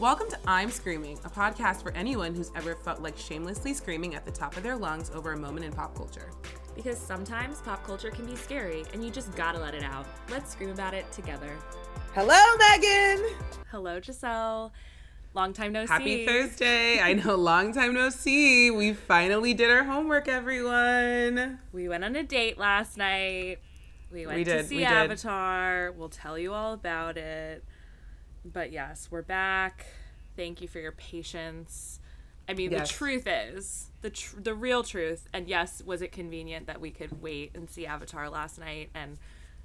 Welcome to I'm Screaming, a podcast for anyone who's ever felt like shamelessly screaming at the top of their lungs over a moment in pop culture. Because sometimes pop culture can be scary and you just gotta let it out. Let's scream about it together. Hello, Megan! Hello, Giselle. Long time no Happy see. Happy Thursday. I know, long time no see. We finally did our homework, everyone. We went on a date last night. We went We to see we did. Avatar. We'll tell you all about it. But yes, we're back. Thank you for your patience. I mean, Yes. the truth is the tr- the real truth. And yes, was it convenient that we could wait and see Avatar last night and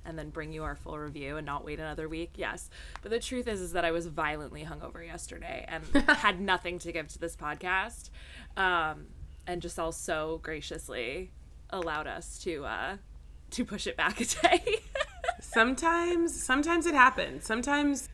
and then bring you our full review and not wait another week? Yes. But the truth is is that I was violently hungover yesterday and had nothing to give to this podcast. Um, and Giselle so graciously allowed us to uh, to push it back a day. Sometimes, sometimes it happens. Sometimes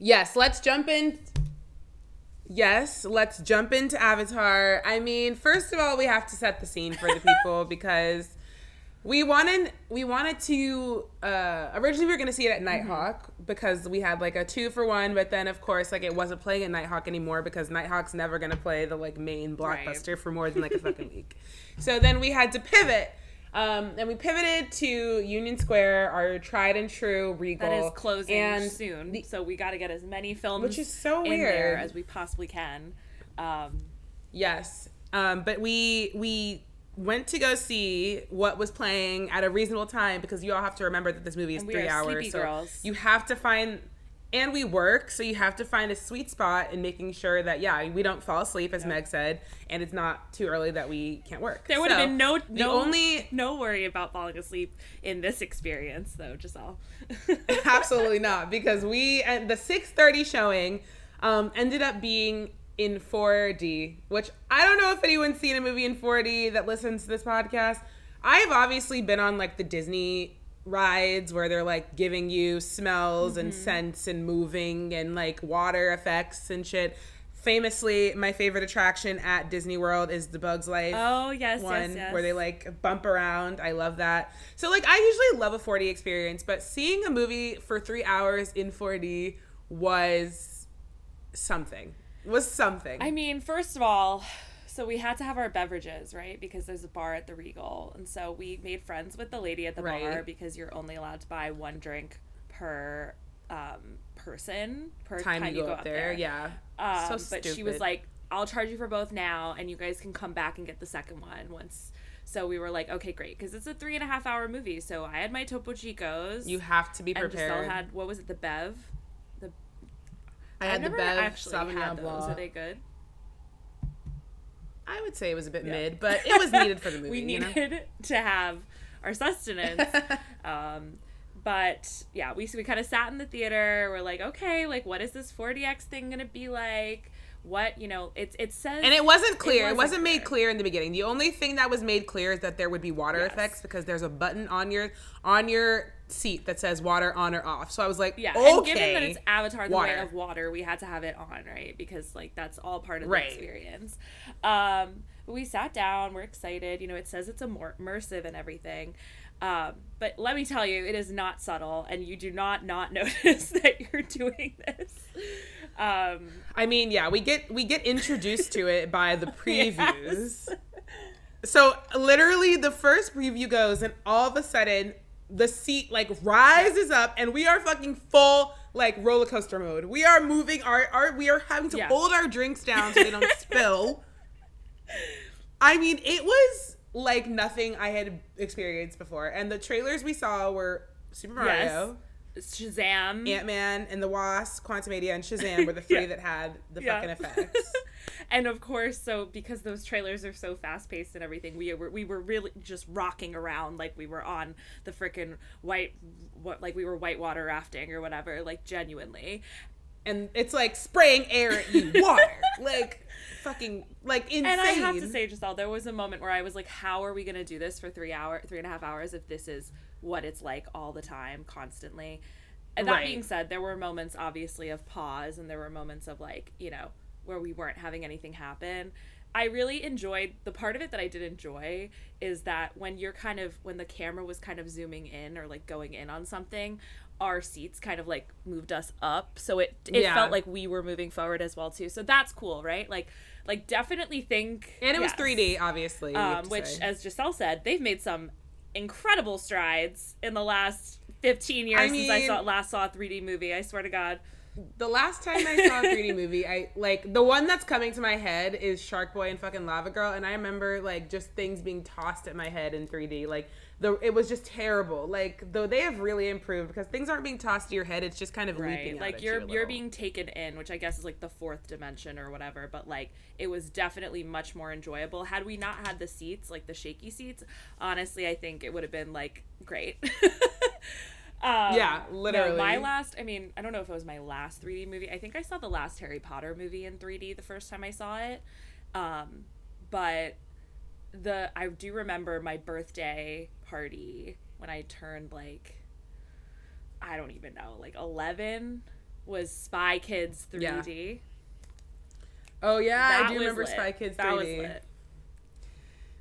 Yes, let's jump in. Yes, let's jump into Avatar. I mean, first of all, we have to set the scene for the people because we wanted we wanted to uh originally we were going to see it at Nighthawk because we had like a 2 for 1, but then of course like it wasn't playing at Nighthawk anymore because Nighthawk's never going to play the like main Right. blockbuster for more than like a fucking week. So then we had to pivot. Um, and we pivoted to Union Square, our tried and true Regal. that is closing and soon, the- so we got to get as many films Which is so in there weird. as we possibly can. Um, Yes. Um, but we we went to go see what was playing at a reasonable time because you all have to remember that this movie is three hours. so girls. you have to find and we work, so you have to find a sweet spot in making sure that yeah, we don't fall asleep, as Meg said, and it's not too early that we can't work. there would have been no no only no worry about falling asleep in this experience, though, Giselle. Absolutely not, because we and the six thirty showing um, ended up being in 4D, which I don't know if anyone's seen a movie in 4D that listens to this podcast. I've obviously been on like the Disney rides where they're like giving you smells and mm-hmm. scents and moving and like water effects and shit. Famously, my favorite attraction at Disney World is the Bugs Life Oh yes, one yes, yes. where they like bump around. I love that. So like I usually love a 4D experience, but seeing a movie for 3 hours in 4D was something. Was something. I mean, first of all, so we had to have our beverages, right? Because there's a bar at the Regal. And so we made friends with the lady at the bar because you're only allowed to buy one drink per um, person per time, you go, up there. Yeah. Um, so but she was like, I'll charge you for both now, and you guys can come back and get the second one once. So we were like, okay, great, because it's a three and a half hour movie. So I had my Topo Chicos. you have to be prepared. and Giselle had what was it, the Bev? The I had the Bev actually Sauvignon. Blanc. Are they good? I would say it was a bit Yeah. mid, but it was needed for the movie. we you know? needed to have our sustenance. um, but yeah, we we kind of sat in the theater. We're like, okay, like what is this 4DX thing gonna be like? What you know? It's it says And it wasn't clear. It wasn't, wasn't made clear. clear in the beginning. The only thing that was made clear is that there would be water Yes. effects because there's a button on your on your seat that says water on or off. So I was like, yeah. okay. And given that it's Avatar: The Way of Water, we had to have it on, right? Because like that's all part of Right. the experience. Um, we sat down. We're excited. You know, it says it's immer- immersive and everything. Um, but let me tell you, it is not subtle, and you do not not notice that you're doing this. Um, I mean, yeah, we get we get introduced to it by the previews. So literally the first preview goes and all of a sudden the seat like rises up and we are fucking full like roller coaster mode. We are moving our, our we are having to Yeah. hold our drinks down so they don't spill. I mean, it was like nothing I had experienced before. And the trailers we saw were Super Mario, Shazam. Ant Man and the Wasp, Quantumania, and Shazam were the three Yeah. that had the Yeah. fucking effects. and of course, so because those trailers are so fast paced and everything, we were we were really just rocking around like we were on the freaking white, what like we were whitewater rafting or whatever, like genuinely. and it's like spraying air at you, water, like fucking like insane. And I have to say, Giselle, there was a moment where I was like, "How are we gonna do this for three hour, three and a half hours if this is what it's like all the time, constantly. And that Right. being said, there were moments obviously of pause and there were moments of like, you know, where we weren't having anything happen. I really enjoyed the part of it that I did enjoy is that when you're kind of when the camera was kind of zooming in or like going in on something, our seats kind of like moved us up, so it it Yeah. felt like we were moving forward as well too. So that's cool, right? Like like definitely think And it was 3D, obviously. Um, which, say. as Giselle said, they've made some incredible strides in the last 15 years I since I saw last saw a 3D movie. I swear to God. the last time I saw a 3D movie, I like the one that's coming to my head is Shark Boy and fucking Lava Girl, and I remember like just things being tossed at my head in 3D. Like the it was just terrible. Like though they have really improved because things aren't being tossed to your head; it's just kind of Right. out Like you're you you're being taken in, which I guess is like the fourth dimension or whatever, but like it was definitely much more enjoyable. Had we not had the seats, like the shaky seats, honestly I think it would have been like great. Um, Yeah, no, literally. my last, I mean, I don't know if it was my last 3D movie. I think I saw the last Harry Potter movie in 3D the first time I saw it. Um, but the I do remember my birthday party when I turned like I don't even know, like 11 was Spy Kids 3D. Oh yeah, That I do remember lit. Spy Kids 3D. That was lit.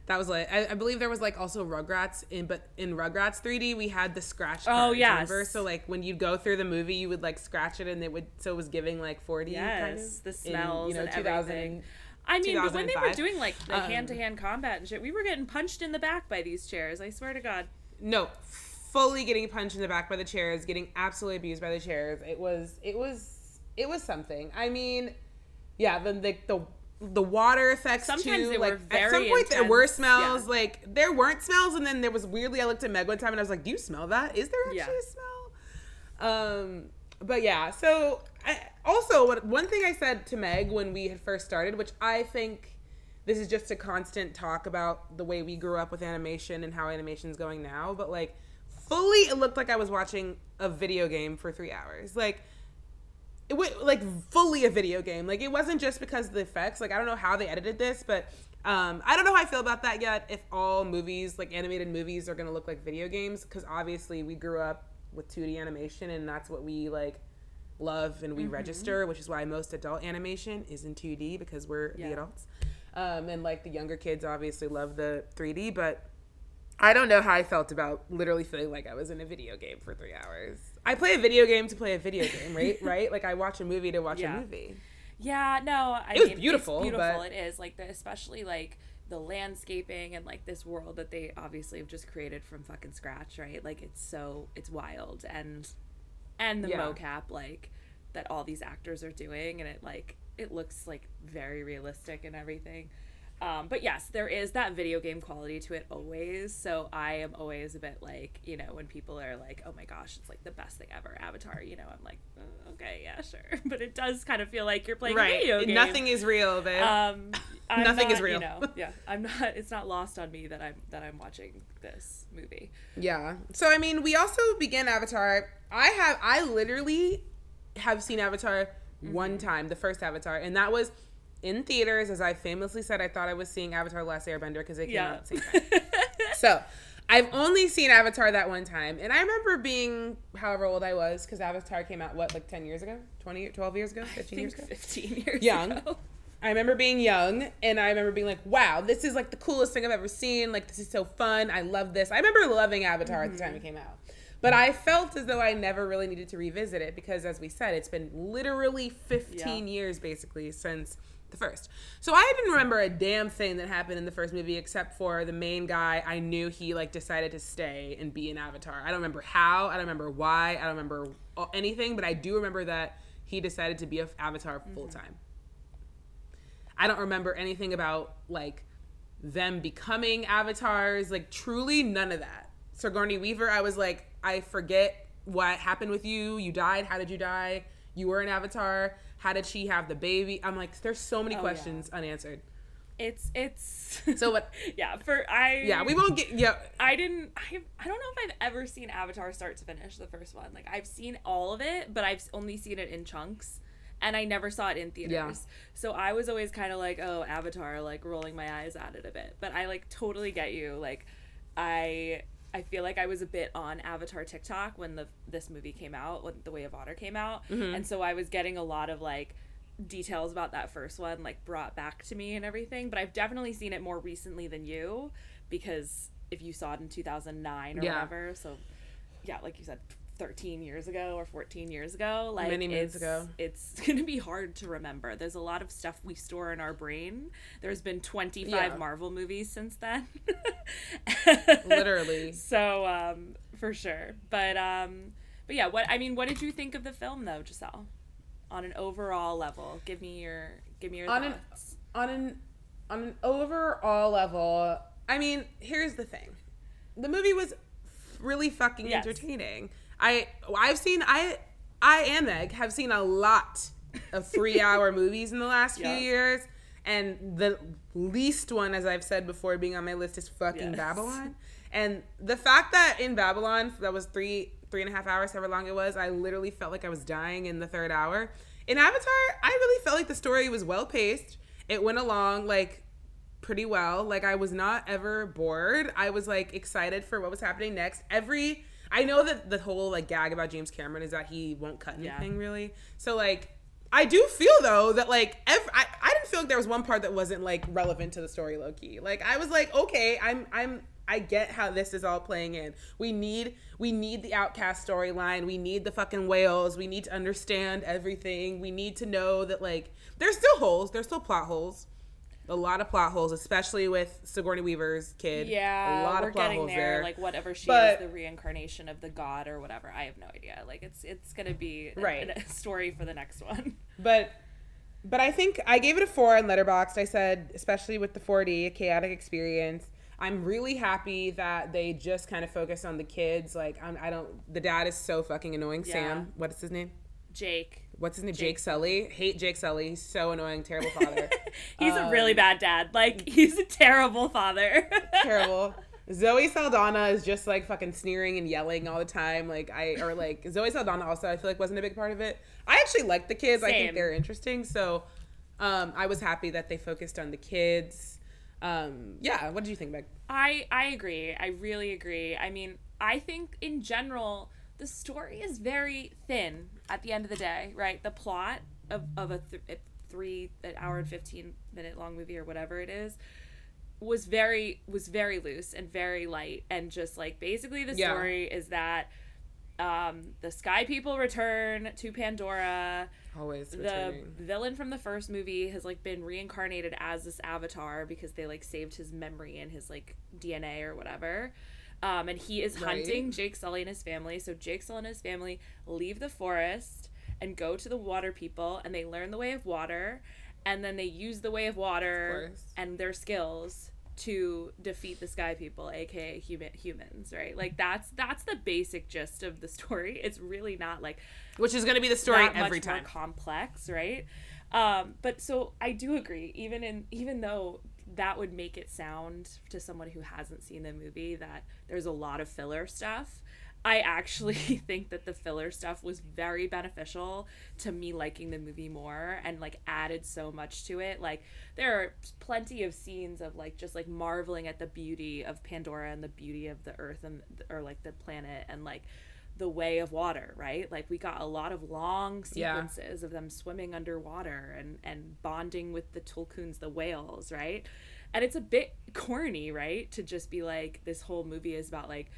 That was lit. I, I believe there was like also Rugrats in, but in Rugrats 3D we had the scratch. Oh, yeah. remember? So like when you'd go through the movie, you would like scratch it, and it would so it was giving like 4D. kind Yes, of, the in, smells you know, and 2000 everything. I mean, but when they were doing like the hand to hand combat and shit, we were getting punched in the back by these chairs. I swear to God. no fully getting punched in the back by the chairs getting absolutely abused by the chairs it was it was it was something i mean yeah the the the, the water effects Sometimes too, they were like at some very point there were smells yeah. like there weren't smells and then there was weirdly i looked at meg one time and i was like do you smell that is there actually Yeah. a smell um but yeah so I, also what one thing i said to meg when we had first started which i think this is just a constant talk about the way we grew up with animation and how animation's going now but like fully it looked like i was watching a video game for three hours. Like it was like fully a video game. Like it wasn't just because of the effects. Like i don't know how they edited this but um, i don't know how i feel about that yet if all movies like animated movies are going to look like video games because obviously we grew up with 2d animation and that's what we like love and we register which is why most adult animation is in 2d because we're the adults um, and like the younger kids obviously love the 3d but I don't know how I felt about literally feeling like I was in a video game for three hours. I play a video game to play a video game, right? right? Like I watch a movie to watch Yeah. a movie. Yeah, no, I It was mean, beautiful, It's beautiful, but- it is like the especially like the landscaping and like this world that they obviously have just created from fucking scratch, right? Like it's so it's wild and and the Yeah. mocap like that all these actors are doing and it like it looks like very realistic and everything. Um, but yes, there is that video game quality to it always. So I am always a bit like, you know, when people are like, "Oh my gosh, it's like the best thing ever, Avatar." You know, I'm like, "Uh, "Okay, yeah, sure." But it does kind of feel like you're playing a Right. video game. Nothing is real, babe. Um, I'm Nothing is not, real. You know, yeah, I'm not. It's not lost on me that I'm that I'm watching this movie. yeah. So I mean, we also begin Avatar. I have I literally have seen Avatar one mm-hmm. time, the first Avatar, and that was in theaters. As I famously said, I thought I was seeing Avatar: Last Airbender because they came out at the same time. So I've only seen Avatar that one time. And I remember being however old I was because Avatar came out, what, like 10 years ago? 20, 12 years ago? 15 I years ago? 15 years Young. ago. I remember being young and I remember being like, wow, this is like the coolest thing I've ever seen. Like, this is so fun. I love this. I remember loving Avatar at the time mm-hmm. it came out. But I felt as though I never really needed to revisit it because, as we said, it's been literally 15 Yeah. years basically since the first. So I didn't remember a damn thing that happened in the first movie except for the main guy. I knew he like decided to stay and be an Avatar. I don't remember how. I don't remember why. I don't remember anything. But I do remember that he decided to be an Avatar full mm-hmm. time. I don't remember anything about like them becoming avatars, like truly none of that. Sigourney Weaver, I was like, I forget what happened with you. You died. How did you die? You were an avatar. How did she have the baby? I'm like, there's so many Oh, yeah. questions unanswered. It's it's. So what? yeah, for I. Yeah, we won't get. Yeah, I didn't. I I don't know if I've ever seen Avatar start to finish. The first one, like I've seen all of it, but I've only seen it in chunks, and I never saw it in theaters. Yeah. So I was always kind of like, oh, Avatar, like rolling my eyes at it a bit. But I like totally get you. Like, I I feel like I was a bit on Avatar TikTok when the this movie came out, when The Way of Water came out, Mm-hmm. and so I was getting a lot of like details about that first one like brought back to me and everything. But I've definitely seen it more recently than you because if you saw it in 2009 or Yeah. whatever, so yeah, like you said. 13 years ago or 14 years ago like Many moons it's, ago. it's gonna be hard to remember there's a lot of stuff we store in our brain there's been 25 Yeah. marvel movies since then Literally. so um for sure but um but yeah what i mean what did you think of the film though giselle on an overall level give me your give me your On an- on an on an overall level, I mean, here's the thing. The movie was really fucking Yes. entertaining. I I've seen I I and Meg have seen a lot of 3-hour movies in the last Yeah. few years and the least one as I've said before being on my list is fucking Yes. Babylon. And the fact that in Babylon that was three three and a half hours, however long it was, I literally felt like I was dying in the third hour. In Avatar, I really felt like the story was well paced. It went along like pretty well. Like I was not ever bored. I was like excited for what was happening next. Every I know that the whole like gag about James Cameron is that he won't cut Yeah. anything really. So like I do feel though that like ev- I, I didn't feel like there was one part that wasn't like relevant to the story low key. Like I was like, okay, I'm I'm I get how this is all playing in. We need we need the outcast storyline. We need the fucking whales. We need to understand everything. We need to know that like there's still holes. There's still plot holes. A lot of plot holes, especially with Sigourney Weaver's kid. yeah a lot we're of plot getting holes there, there. like whatever she But- is the reincarnation of the god or whatever i have no idea like it's it's gonna be Right. a story for the next one But but I think I gave it a four on Letterboxd. I said, especially with the 4D, a chaotic experience. I'm really happy that they just kind of focused on the kids. Like I'm, I don't. The dad is so fucking annoying. Yeah. Sam, what is his name? jake What's his name? Jake. Jake, Sully. Hate Jake Sully. He's so annoying. Terrible father. he's a Um, really bad dad like he's a terrible father terrible. Zoe Saldana is just like fucking sneering and yelling all the time. Like I or like Zoe Saldana also I feel like wasn't a big part of it. I actually like the kids. I think they're interesting. So um, I was happy that they focused on the kids. Um, yeah, what did you think, Meg? I I agree. I really agree. I mean, I think in general the story is very thin at the end of the day, right? The plot of of a, th- a three an hour and fifteen minute long movie or whatever it is was very was very loose and very light and just like basically the Yeah. story is that um, the sky people return to Pandora Always the returning. villain from the first movie has like been reincarnated as this avatar because they like saved his memory and his like DNA or whatever. Um, and he is Right. hunting Jake Sully and his family. So Jake Sully and his family leave the forest and go to the water people and they learn the way of water and then they use the way of water course. and their skills to defeat the sky people aka human humans right like that's that's the basic gist of the story it's really not like Which is going to be the story every much more time. complex, right? Um, but so I do agree, even in even though that would make it sound to someone who hasn't seen the movie that there's a lot of filler stuff. I actually think that the filler stuff was very beneficial to me liking the movie more and like added so much to it. Like there are plenty of scenes of like just like marveling at the beauty of Pandora and the beauty of the earth and or like the planet and like the way of water, right? Like we got a lot of long Yeah. sequences of them swimming underwater and and bonding with the tulkuns, the whales, right? And it's a bit corny, right? To just be like this whole movie is about like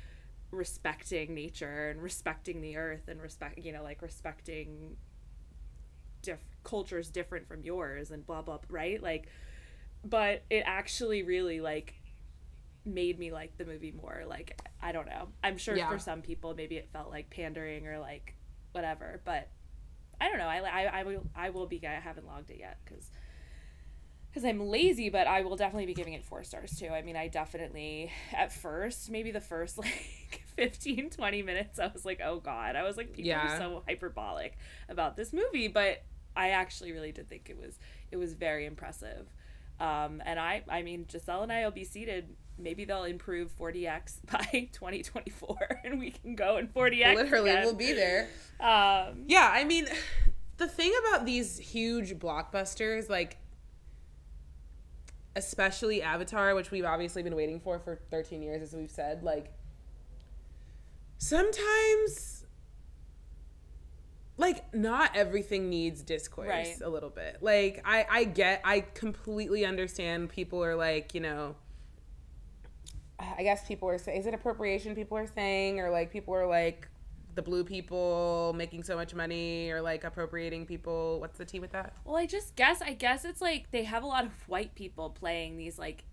respecting nature and respecting the earth and respect, you know, like respecting diff- cultures different from yours and blah blah, right? Like but it actually really like made me like the movie more like i don't know i'm sure Yeah. for some people maybe it felt like pandering or like whatever but i don't know i i, I will i will be i haven't logged it yet because because i'm lazy but i will definitely be giving it four stars too i mean i definitely at first maybe the first like 15 20 minutes i was like oh god i was like people Yeah. are so hyperbolic about this movie but i actually really did think it was it was very impressive um, and I, I mean, Giselle and I will be seated. Maybe they'll improve 4DX by 2024, and we can go in 4DX. Literally, again. we'll be there. Um, Yeah, I mean, the thing about these huge blockbusters, like especially Avatar, which we've obviously been waiting for for 13 years, as we've said, like sometimes like not everything needs discourse Right. a little bit like i i get i completely understand people are like you know i guess people are saying is it appropriation people are saying? Or like people are like the blue people making so much money or like appropriating people? What's the tea with that? Well, I just guess I guess it's like they have a lot of white people playing these like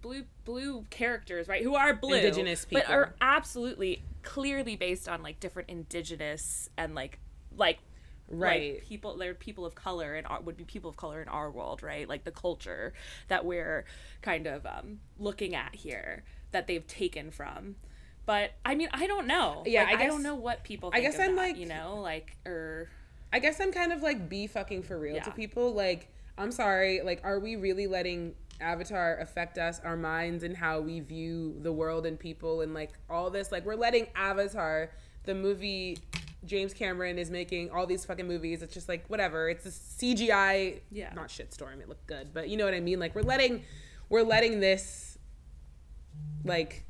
blue blue characters, right? Who are blue, Indigenous people, but are absolutely clearly based on like different indigenous and like like right. like people they're people of color and would be people of color in our world right like the culture that we're kind of um, looking at here that they've taken from but i mean i don't know Yeah, Like, I I, don't know what people I guess of I'm that, like- you know like or I guess I'm kind of like be fucking for real to people. Like, I'm sorry. Like, are we really letting Avatar affect us, our minds, and how we view the world and people, and like all this? Like, we're letting Avatar, the movie James Cameron is making, all these fucking movies. It's just like whatever. It's a CGI, Yeah. not shitstorm. It looked good, but you know what I mean. Like, we're letting, we're letting this, like,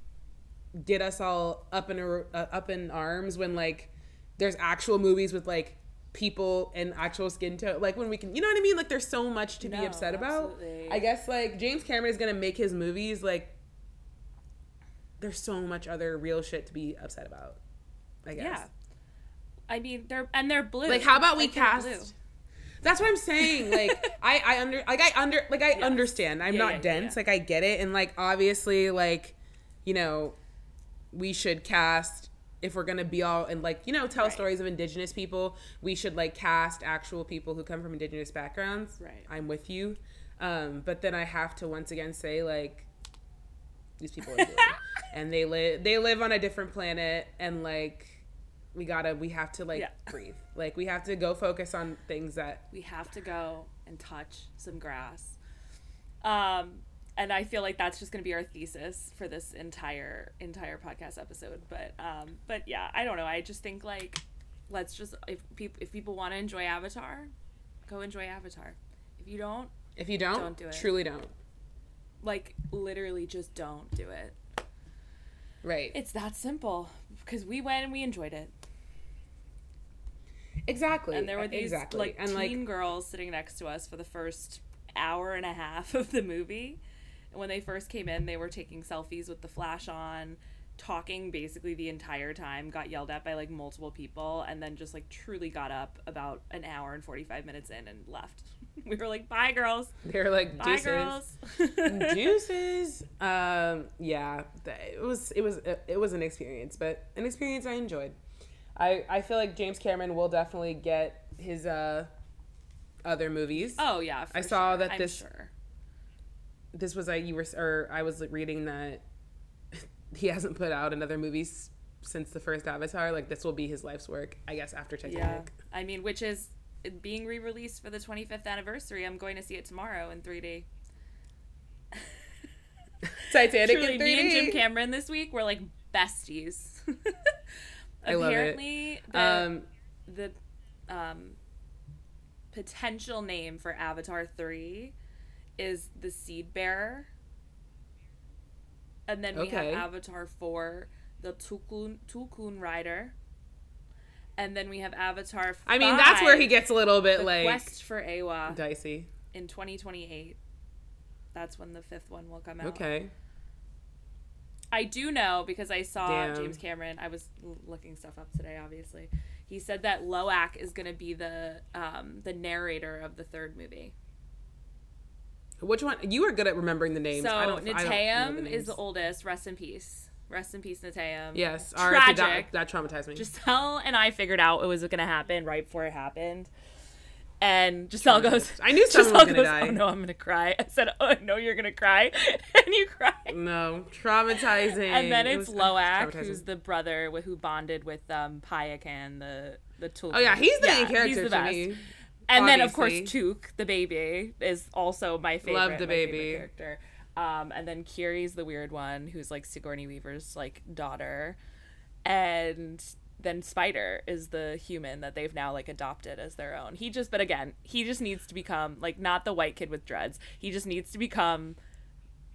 get us all up in a, uh, up in arms when like there's actual movies with like people and actual skin tone. Like when we can you know what i mean? Like there's so much to be No, upset about. i guess like james cameron is gonna make his movies like there's so much other real shit to be upset about i guess. Yeah. I mean they're and they're blue. Like how about we Like, cast. That's what i'm saying. Like i i under like i under like i understand. I'm Yeah, not yeah, dense. yeah. like i get it. And like obviously like you know we should cast if we're gonna be all and like you know tell Right. stories of indigenous people we should like cast actual people who come from indigenous backgrounds. Right. i'm with you. Um but then i have to once again say like these people are and they live they live on a different planet. And like we gotta we have to like Yeah. breathe like we have to go focus on things that we have to go and touch some grass. Um, and I feel like that's just going to be our thesis for this entire entire podcast episode. But um, but yeah, I don't know. I just think like let's just if people if people want to enjoy Avatar, go enjoy Avatar. If you don't, if you don't, Don't do it. truly don't like literally just don't do it. right It's that simple because we went and we enjoyed it. Exactly and there were these exactly. like and teen like girls sitting next to us for the first hour and a half of the movie. And when they first came in they were taking selfies with the flash on talking basically the entire time got yelled at by like multiple people and then just like truly got up about an hour and 45 minutes in and left. We were like bye girls. They're like bye deuces girls. Deuces um yeah. It was it was it was an experience but an experience i enjoyed i i feel like james cameron will definitely get his uh other movies oh yeah for I saw sure. that this- sure. this was like you were or i was reading that he hasn't put out another movie s- since the first avatar like this will be his life's work i guess after Titanic. yeah i mean which is being re-released for the 25th anniversary i'm going to see it tomorrow in 3d titanic Truly, in 3D. me and Jim Cameron this week were like besties. I love it. Apparently, the, um the um, potential name for Avatar 3 is the Seed Bearer. And then we Okay. have Avatar 4, the Tulkun, Tulkun Rider. And then we have Avatar 5, i mean that's where he gets a little bit like Quest for Eywa dicey in 2028. That's when the fifth one will come out. okay I do know because I saw Damn. James Cameron. I was looking stuff up today. Obviously, he said that Loak is going to be the um, the narrator of the third movie. which one you are good at remembering the names So I don't, I don't the is the oldest. Rest in peace. Rest in peace, Neteyam. yes R.I.P. that, Tragic. that traumatized me Giselle and I figured out it was going to happen right before it happened. And Giselle goes, I knew someone was gonna goes, die. Oh no, I'm gonna cry. I said, Oh, I know you're gonna cry, and you cry. no traumatizing and then It it's was- Loak, who's the brother with, who bonded with um, Payakan, the the Tulkun. oh yeah he's the Yeah, main character he's the best. me And then of course. Tuk, the baby, is also my favorite. Love the baby. character. Um, and then Kiri's the weird one, who's like Sigourney Weaver's like daughter, and then Spider is the human that they've now like adopted as their own. He just, but again, he just needs to become like not the white kid with dreads. He just needs to become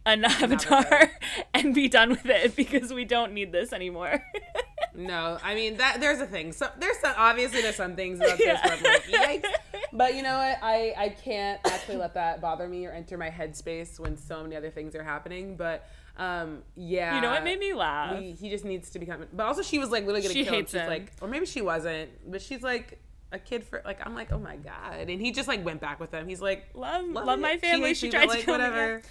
an avatar and be done with it because we don't need this anymore. no, I mean that there's a thing. So there's some, obviously there's some things about this where I'm like, yikes. But you know what? I I can't actually let that bother me or enter my headspace when so many other things are happening. But um, yeah, You know what made me laugh? we, he just needs to become. But also, she was like literally gonna She kill him. She's him. like, or maybe she wasn't, but she's like a kid for like. I'm like, oh my god, and he just like went back with them. He's like, love Love love, my family. hates She, tried to like, kill me. whatever.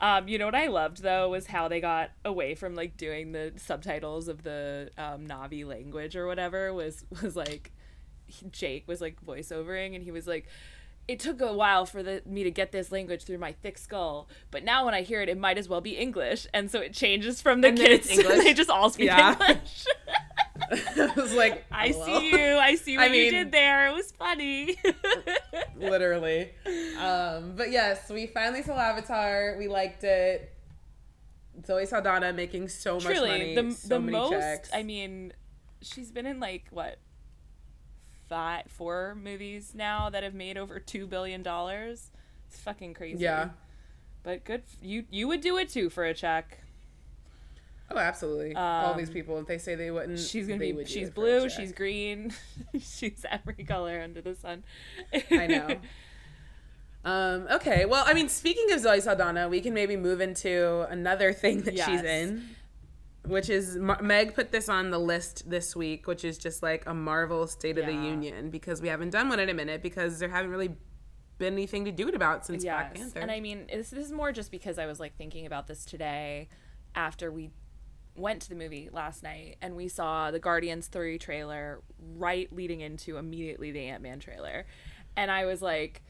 Um, you know what I loved though was how they got away from like doing the subtitles of the um, Na'vi language or whatever. Was was like Jake was like voiceovering and he was like. It took a while for the, me to get this language through my thick skull, but now when I hear it, it might as well be English, and so it changes from the And kids. English. they just all speak Yeah. English. I was like, I see you. I see what I you did there. It was funny. literally. Um, but yes, we finally saw Avatar. We liked it. Zoe Saldana making so much money, the so the most. checks. I mean, she's been in like what five, four movies now that have made over two billion dollars. It's fucking crazy. yeah. but good, you you would do it too for a check. Oh, absolutely. All Um, these people, if they say they wouldn't, She's gonna they be. would She's it for a blue. She's green. she's every color under the sun. I know. Um, okay, well, I mean, speaking of Zoe Saldana, we can maybe move into another thing that she's in, which is Meg put this on the list this week, which is just like a Marvel State of the Union because we haven't done one in a minute because there haven't really been anything to do it about since Black Panther. and I mean this, this is more just because I was like thinking about this today, after we went to the movie last night and we saw the Guardians three trailer right leading into immediately the Ant Man trailer, and I was like.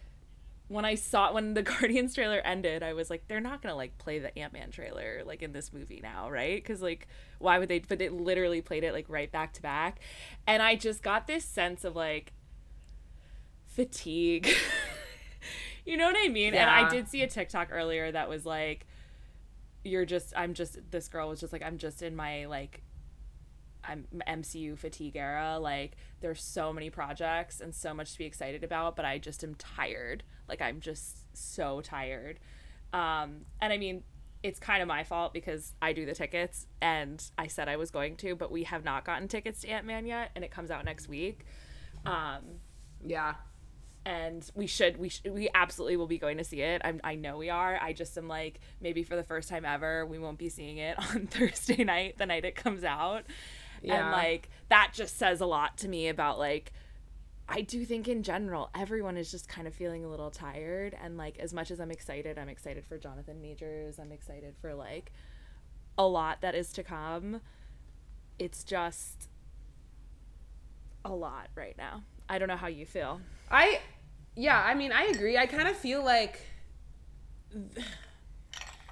When I saw when the Guardians trailer ended, I was like, they're not gonna like play the Ant Man trailer like in this movie now, right? Because like, why would they? But they literally played it like right back to back, and I just got this sense of like fatigue. you know what I mean? And I did see a TikTok earlier that was like, you're just, I'm just, this girl was just like, I'm just in my like, I'm MCU fatigue era. Like, there's so many projects and so much to be excited about, but I just am tired. Like, I'm just so tired. Um, and I mean, it's kind of my fault because I do the tickets and I said I was going to, but we have not gotten tickets to Ant Man yet, and it comes out next week. Um, yeah. and we should we sh- we absolutely will be going to see it. I'm, I know we are. I just am like maybe for the first time ever we won't be seeing it on Thursday night, the night it comes out. Yeah. And like that just says a lot to me about like I do think in general everyone is just kind of feeling a little tired and like as much as I'm excited, I'm excited for Jonathan Majors, I'm excited for like a lot that is to come. It's just a lot right now. I don't know how you feel. I, yeah, I mean, I agree. I kind of feel like,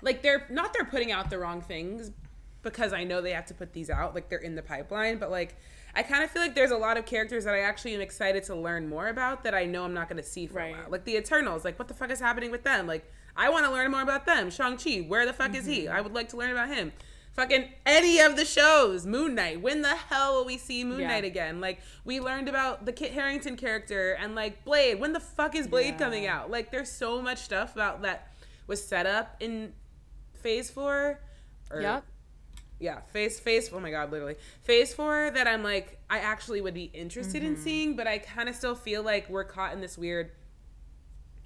like they're not they're putting out the wrong things because I know they have to put these out. Like they're in the pipeline, but like I kind of feel like there's a lot of characters that I actually am excited to learn more about that I know I'm not going to see for Right. a while. Like the Eternals. Like what the fuck is happening with them? Like I want to learn more about them. Shang Chi. Where the fuck is he? Mm-hmm. I would like to learn about him. Fucking any of the shows. Moon Knight. When the hell will we see Moon Yeah. Knight again? Like we learned about the Kit Harington character and like Blade. When the fuck is Blade Yeah. coming out? Like there's so much stuff about that was set up in Phase Four. Or, Yep. Yeah, Phase Phase. Oh my god, literally Phase Four. That I'm like I actually would be interested Mm-hmm. in seeing, but I kind of still feel like we're caught in this weird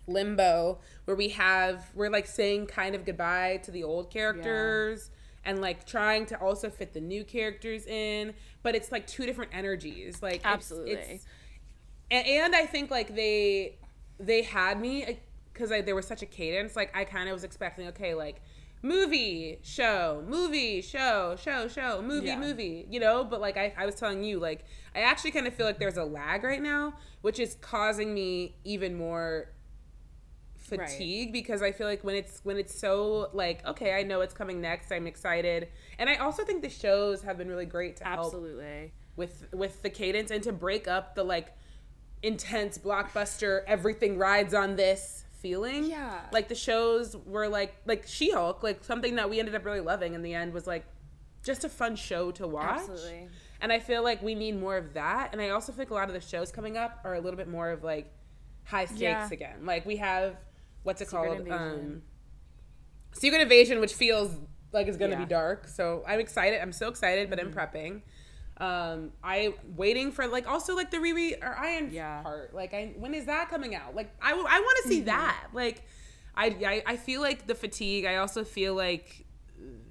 limbo where we have we're like saying kind of goodbye to the old characters and like trying to also fit the new characters in but it's like two different energies like it's- Absolutely. it's, and, and i think like they they had me because there was such a cadence like i kind of was expecting okay like movie show movie show show show movie Yeah. movie you know but like I, I was telling you like i actually kind of feel like there's a lag right now which is causing me even more Right. fatigue because I feel like when it's when it's so like okay I know it's coming next I'm excited and I also think the shows have been really great to help Absolutely. with with the cadence and to break up the like intense blockbuster everything rides on this feeling Yeah. like the shows were like like She-Hulk like something that we ended up really loving in the end was like just a fun show to watch Absolutely. and I feel like we need more of that and I also think a lot of the shows coming up are a little bit more of like high stakes Yeah. again like we have what's it Secret called Invasion. um Secret Invasion which feels like it's going to Yeah. be dark so I'm excited I'm so excited but Mm-hmm. I'm prepping Um, I waiting for like also like the Riri or Iron Yeah. part. Like, I when is that coming out? Like, I, I want to see that. Like, I, I I feel like the fatigue. I also feel like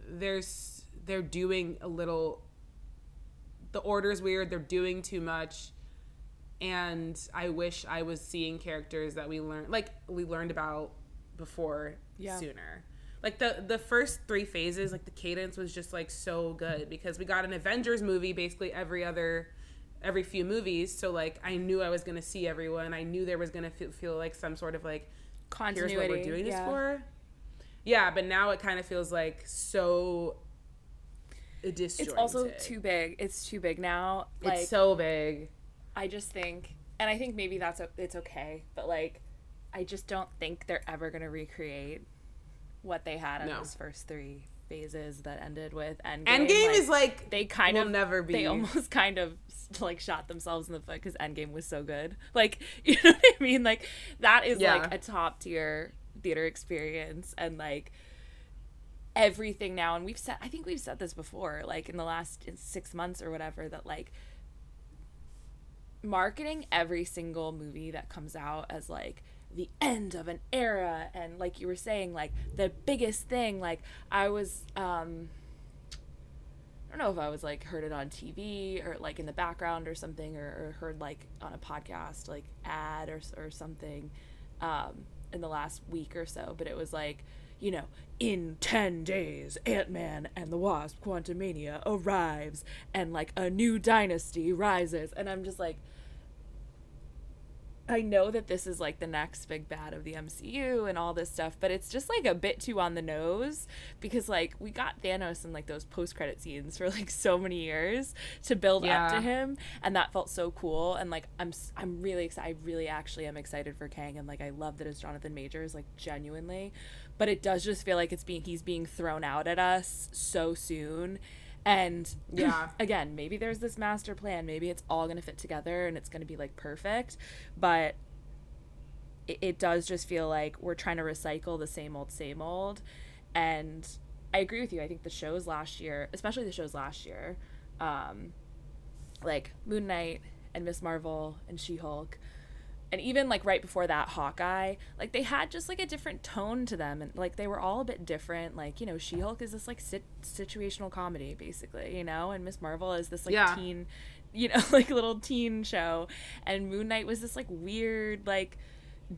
there's they're doing a little. The order's weird. They're doing too much, and I wish I was seeing characters that we learned like we learned about before Yeah. sooner. Like the the first three phases, like the cadence was just like so good because we got an Avengers movie basically every other every few movies. So like I knew I was gonna see everyone. I knew there was gonna feel, feel like some sort of like continuity. here's what we're doing this yeah. for. Yeah, but now it kind of feels like so disjointed. It's also too big. It's too big now. Like it's so big. I just think, and I think maybe that's it's okay, but like, I just don't think they're ever gonna recreate what they had in No. those first three phases that ended with Endgame. Endgame like, is like they kind will of never be. They almost kind of like shot themselves in the foot because Endgame was so good. Like you know what I mean? Like that is Yeah. like a top tier theater experience, and like everything now. And we've said, I think we've said this before, like in the last six months or whatever, that like marketing every single movie that comes out as like the end of an era and like you were saying like the biggest thing like i was um I don't know if I was like heard it on TV or like in the background or something, or, or heard like on a podcast like ad or or something, um, in the last week or so. But it was like, you know, in ten days, Ant Man and the Wasp: Quantumania arrives, and like a new dynasty rises, and I'm just like. I know that this is like the next big bad of the MCU and all this stuff, but it's just like a bit too on the nose because like we got Thanos in like those post credit scenes for like so many years to build up to him, and that felt so cool. And like I'm I'm really excited. I really actually am excited for Kang, and like I love that it's Jonathan Majors, like genuinely, but it does just feel like it's being he's being thrown out at us so soon. And Yeah. again, maybe there's this master plan. Maybe it's all going to fit together and it's going to be like perfect. But it, it does just feel like we're trying to recycle the same old, same old. And I agree with you. I think the shows last year, especially the shows last year, um, like Moon Knight and Miss Marvel and She Hulk, and even like right before that Hawkeye, like they had just like a different tone to them, and like they were all a bit different. Like you know, She Hulk is this like sit- situational comedy basically, you know, and Miss Marvel is this like Yeah. teen, you know, like little teen show, and Moon Knight was this like weird like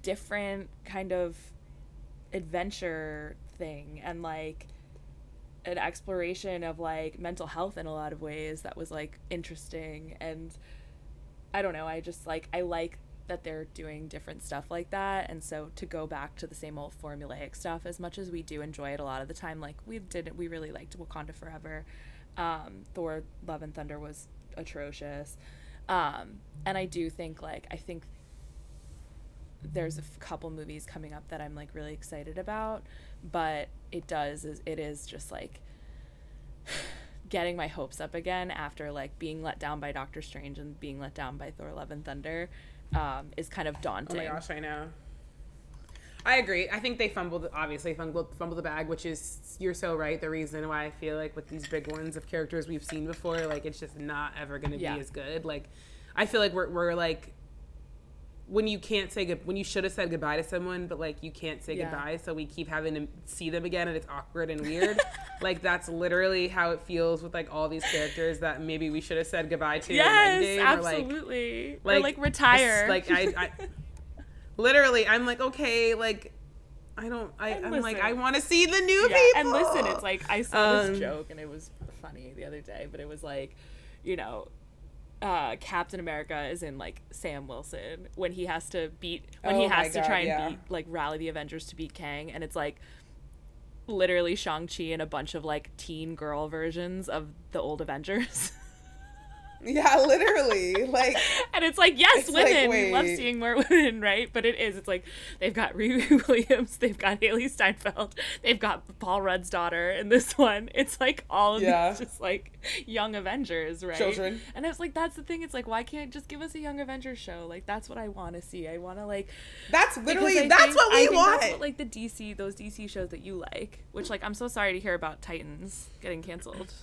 different kind of adventure thing, and like an exploration of like mental health in a lot of ways that was like interesting and I don't know, I just like I like that they're doing different stuff like that and so to go back to the same old formulaic stuff as much as we do enjoy it a lot of the time like we did we really liked Wakanda Forever. Um Thor Love and Thunder was atrocious. Um and I do think like I think there's a f- couple movies coming up that I'm like really excited about, but it does is it is just like getting my hopes up again after like being let down by Doctor Strange and being let down by Thor: Love and Thunder um, is kind of daunting. Oh my gosh, I know. I agree. I think they fumbled, obviously fumbled, fumbled the bag, which is you're so right. The reason why I feel like with these big ones of characters we've seen before, like it's just not ever going to Yeah. be as good. Like I feel like we're we're like when you can't say good when you should have said goodbye to someone, but like you can't say Yeah. goodbye, so we keep having to see them again, and it's awkward and weird. like that's literally how it feels with like all these characters that maybe we should have said goodbye to. Yes, Endgame, or, like, absolutely. like or like retire. like I, I literally i'm like okay like i don't i And i'm like i want to see the new yeah, people and listen, it's like I saw Um, this joke and it was funny the other day, but it was like, you know, uh, Captain America is in like Sam Wilson when he has to beat when he Oh my has to God, try and yeah. beat like rally the Avengers to beat Kang, and it's like literally Shang Chi and a bunch of like teen girl versions of the old Avengers. yeah literally like and it's like yes It's like, women we love seeing more women right? But it is it's like they've got Riri Williams they've got Hailee Steinfeld they've got Paul Rudd's daughter in this one. It's like all of Yeah. these just like young Avengers right? Children. and it's like that's the thing it's like why can't just give us a young Avengers show? Like that's what I want to see. I want to like that's literally that's think- what we want. what, like the DC those DC shows that you like which like I'm so sorry to hear about Titans getting canceled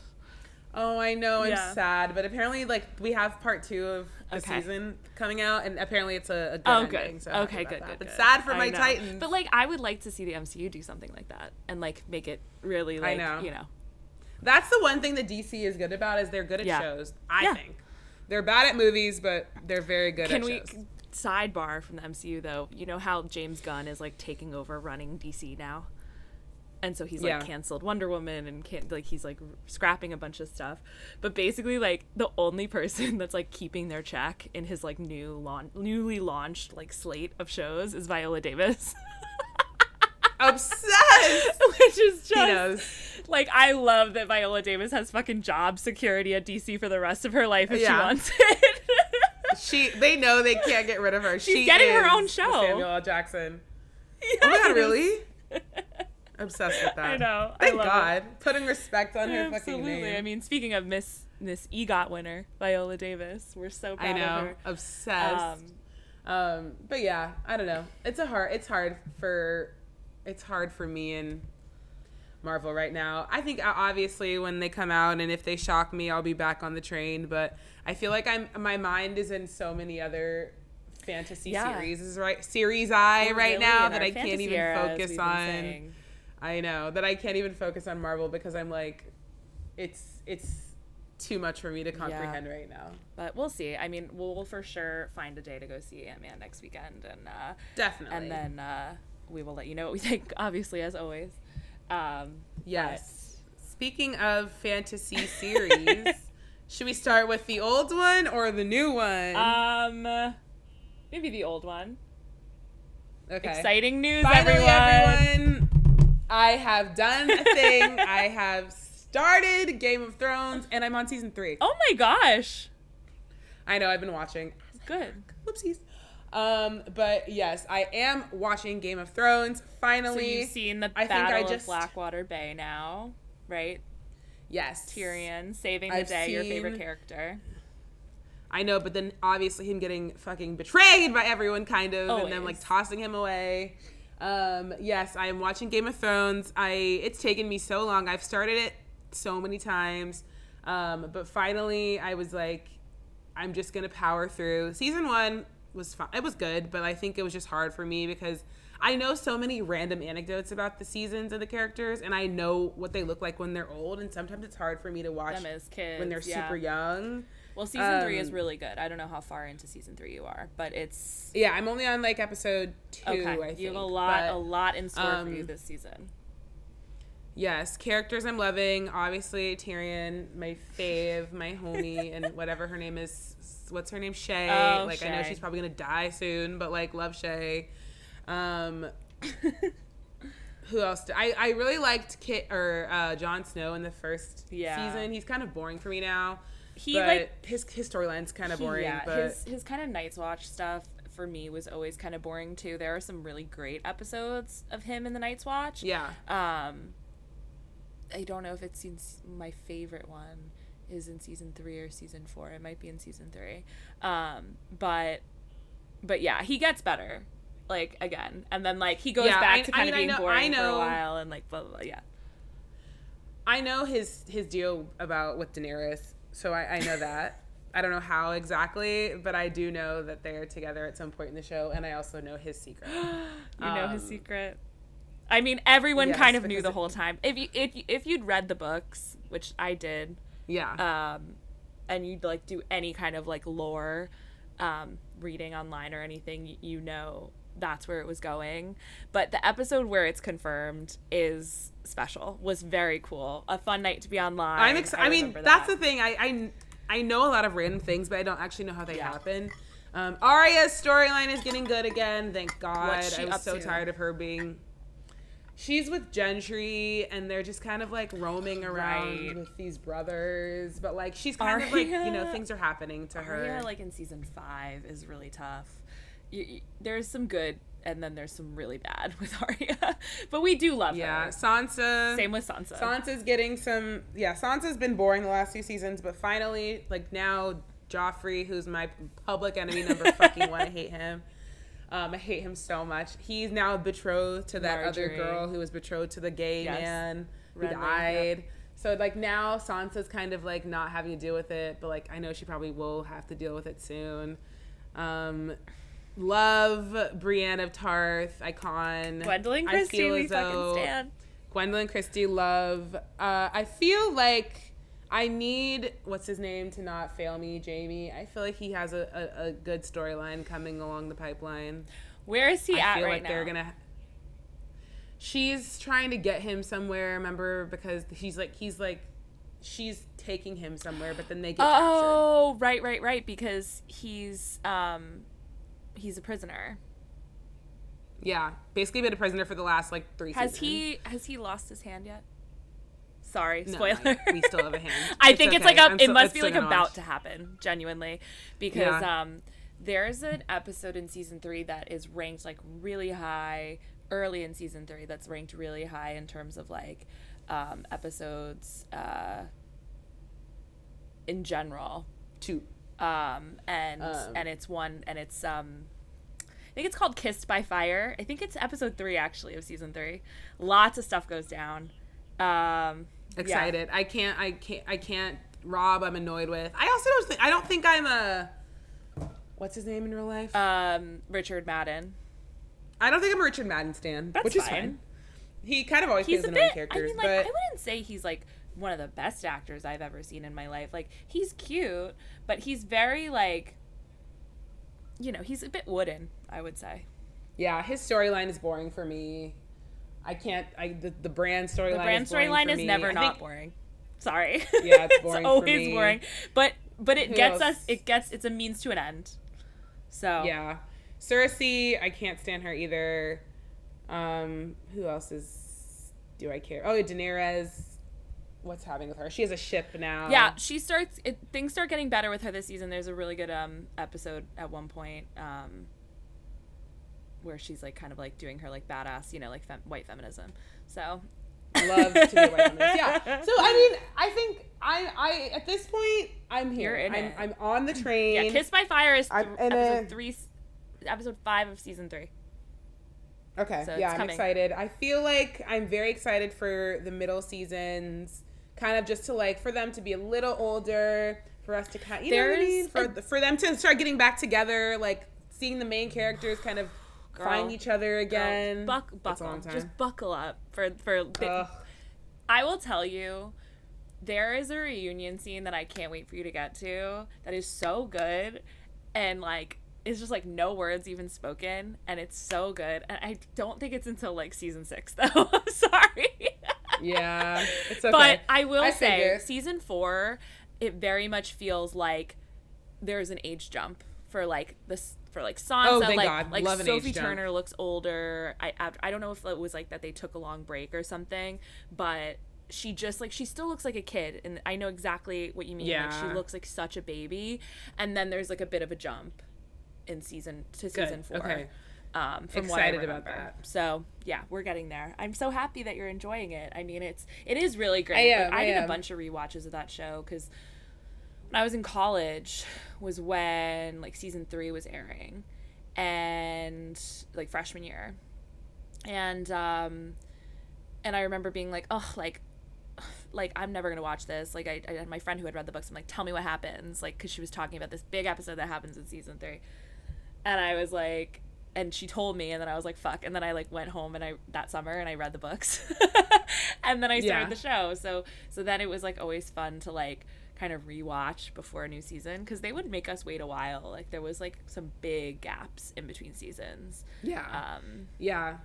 Oh, I know. I'm sad, but apparently, like we have part two of the Okay. season coming out, and apparently it's a, a good Oh, ending. good. So okay, good, that. good. But sad for I my know. Titans. But like, I would like to see the MCU do something like that and like make it really I like know. you know. That's the one thing that DC is good about is they're good at Yeah. shows. I Yeah. think they're bad at movies, but they're very good Can at we shows. sidebar from the MCU though? You know how James Gunn is like taking over running DC now, and so he's like Yeah. canceled Wonder Woman and can't like he's like scrapping a bunch of stuff. But basically, like the only person that's like keeping their check in his like new laun- newly launched like slate of shows is Viola Davis. Obsessed. Which is just like I love that Viola Davis has fucking job security at DC for the rest of her life if she wants it. She, they know they can't get rid of her. She's she getting her own show. Samuel L. Jackson. Oh my god, really? Obsessed with that. I know. I Thank it. God. Putting respect on her fucking Absolutely. name. I mean, speaking of Miss Miss EGOT winner Viola Davis, we're so proud I know. of her. Obsessed. Um, Um, but yeah, I don't know. It's a hard. It's hard for. It's hard for me and Marvel right now. I think uh, obviously when they come out and if they shock me, I'll be back on the train. But I feel like I'm. My mind is in so many other fantasy Yeah. series. Right series I we're right really now that I can't even era, focus on. saying. I know that I can't even focus on Marvel because I'm like, it's it's too much for me to comprehend right now. But we'll see. I mean, we'll, we'll for sure find a day to go see Ant Man next weekend, and uh, Definitely. and then uh, we will let you know what we think. Obviously, as always. Um, Yes. Speaking of fantasy series, should we start with the old one or the new one? um, maybe the old one. okay. Exciting news, Finally, everyone! everyone, I have done a thing. I have started Game of Thrones, and I'm on season three. Oh my gosh! I know I've been watching. Good. Whoopsies. Um, but yes, I am watching Game of Thrones. So Finally, you've seen the I think I Battle just- of Blackwater Bay now, right? yes, Tyrion saving the I've day, your favorite character. I know, but then obviously him getting fucking betrayed by everyone, kind of, and then like tossing him away. Um, yes, I am watching Game of Thrones. I it's taken me so long. I've started it so many times, um, but finally I was like, I'm just gonna power through. Season one was fun. It was good, but I think it was just hard for me because I know so many random anecdotes about the seasons of the characters, and I know what they look like when they're old, and sometimes it's hard for me to watch Them as kids when they're yeah. super young. Well, season three is Um, really good. I don't know how far into season three you are, but it's Yeah, I'm only on like episode two. okay. I think you have a lot, but a lot in store for you um, this season. Yes, characters I'm loving. Obviously, Tyrion, my fave, my homie, and whatever her name is. What's her name? Shae. Oh, like I know she's probably gonna die soon, but like love Shae. Um, who else? did- I I really liked Kit or uh, Jon Snow in the first Yeah. season. He's kind of boring for me now. He but like his his storyline's kind of boring. yeah, but his his kind of Night's Watch stuff for me was always kind of boring too. There are some really great episodes of him in the Night's Watch. yeah, Um, I don't know if it's my favorite one is in season three or season four. It might be in season three. Um, but but yeah, he gets better. Like again, and then like he goes Yeah, back I- to I kind of I being know- boring for a while, and like blah blah. blah yeah, I know his his deal about with Daenerys, so I, I know that. I don't know how exactly, but I do know that they're together at some point in the show, and I also know his secret. you know his Um, secret. I mean, everyone yes, kind of knew the whole time. If you if you, if you'd read the books, which I did, Yeah, um, and you'd like do any kind of like lore um, reading online or anything, you know that's where it was going. But the episode where it's confirmed is special. Was very cool. A fun night to be online. I'm excited. I, mean, remember that's the thing. I, I I know a lot of random things, but I don't actually know how they Yeah. happen. Um, Arya's storyline is getting good again. Thank God. I was so to? tired of her being. She's with Gendry, and they're just kind of like roaming around Right. with these brothers. But like, she's kind of like you know things are happening to her. Arya, like in season five, is really tough. You, you- there's some good, and then there's some really bad with Arya. but we do love Yeah, her. Yeah, Sansa. Same with Sansa. Sansa's getting some. Yeah, Sansa's been boring the last few seasons, but finally, like now, Joffrey, who's my public enemy number fucking one, I hate him. Um, I hate him so much. He's now betrothed to that other girl who was betrothed to the gay Yes. man who died. So like now Sansa's kind of like not having to deal with it, but like I know she probably will have to deal with it soon. Um, love Brienne of Tarth, icon. Gwendoline Christie, we fucking stand. Gwendoline Christie, love. Uh, I feel like I need what's his name to not fail me, Jaime. I feel like he has a, a, a good storyline coming along the pipeline. Where is he I at feel right like now? they're gonna. She's trying to get him somewhere. Remember, because he's like he's like, she's taking him somewhere, but then they get captured. Oh, right, right, right. Because he's um, he's a prisoner. Yeah, basically been a prisoner for the last like three. Has seasons. he has he lost his hand yet? Sorry, No, spoiler. we still have a hand. I It's think it's like a, I'm it still- must be like about watch. to happen, genuinely, because Yeah. um, there's an episode in season three that is ranked like really high early in season three. That's ranked really high in terms of like um, episodes uh, in general. Two. Um, and Um. and it's one and it's um I think it's called Kissed by Fire. I think it's episode three actually of season three. Lots of stuff goes down. Um yeah. excited. I can't. I can't. I can't. Robb, I'm annoyed with. I also don't think. I don't think I'm a. What's his name in real life? Um Richard Madden. I don't think I'm a Richard Madden stan, That's which is fine. fine. He kind of always He's plays annoying bit I mean like but I wouldn't say he's like one of the best actors I've ever seen in my life. Like he's cute, but he's very like you know, he's a bit wooden, I would say. yeah, his storyline is boring for me. I can't. I the, the Bran storyline. The Bran is storyline for is never I not think- boring. Sorry. Yeah, it's boring for always boring. But but it Who gets else? us it gets it's a means to an end. So Yeah, Cersei. I can't stand her either. Um, who else is? Do I care? Oh, Daenerys. What's happening with her? She has a ship now. Yeah, she starts. It, things start getting better with her this season. There's a really good um episode at one point um where she's like kind of like doing her like badass, you know, like fem- white feminism. So love to be a white feminist. Yeah. So I mean, I think I I at this point I'm here. I'm it. I'm on the train. yeah, Kiss by Fire is th- I'm in episode three, episode five of season three. Okay. So yeah, I'm coming. excited. I feel like I'm very excited for the middle seasons, kind of just to like for them to be a little older, for us to kind, you know what I mean, for a- for them to start getting back together, like seeing the main characters kind of Girl. find each other Girl, again. buck, That's buckle, just buckle up for for. Ugh. I will tell you, there is a reunion scene that I can't wait for you to get to. That is so good, and like it's just like no words even spoken, and it's so good. And I don't think it's until like season six though. I'm sorry, yeah, it's okay. but I will I say figure. season four, it very much feels like there's an age jump for like this. For like Sansa, Oh, thank like God. like Love Sophie age jump. Turner looks older. I I I don't know if it was like that they took a long break or something, but she just like she still looks like a kid, and I know exactly what you mean. Like she looks like such a baby, and then there's like a bit of a jump in season to Good. season four. Okay. Um, from Excited about that. So yeah, we're getting there. I'm so happy that you're enjoying it. I mean, it's it is really great. I am, I, I did a bunch of rewatches of that show because when I was in college was when like season three was airing, and like freshman year, and um, and I remember being like, oh, like like I'm never gonna watch this. Like I, I had my friend who had read the books. I'm like, tell me what happens, like because she was talking about this big episode that happens in season three, and I was like, and she told me, and then I was like, fuck, and then I like went home and I that summer and I read the books, and then I started Yeah. the show. So so then it was like always fun to like kind of rewatch before a new season because they would make us wait a while. Like there was like some big gaps in between seasons. yeah. Um, Yeah.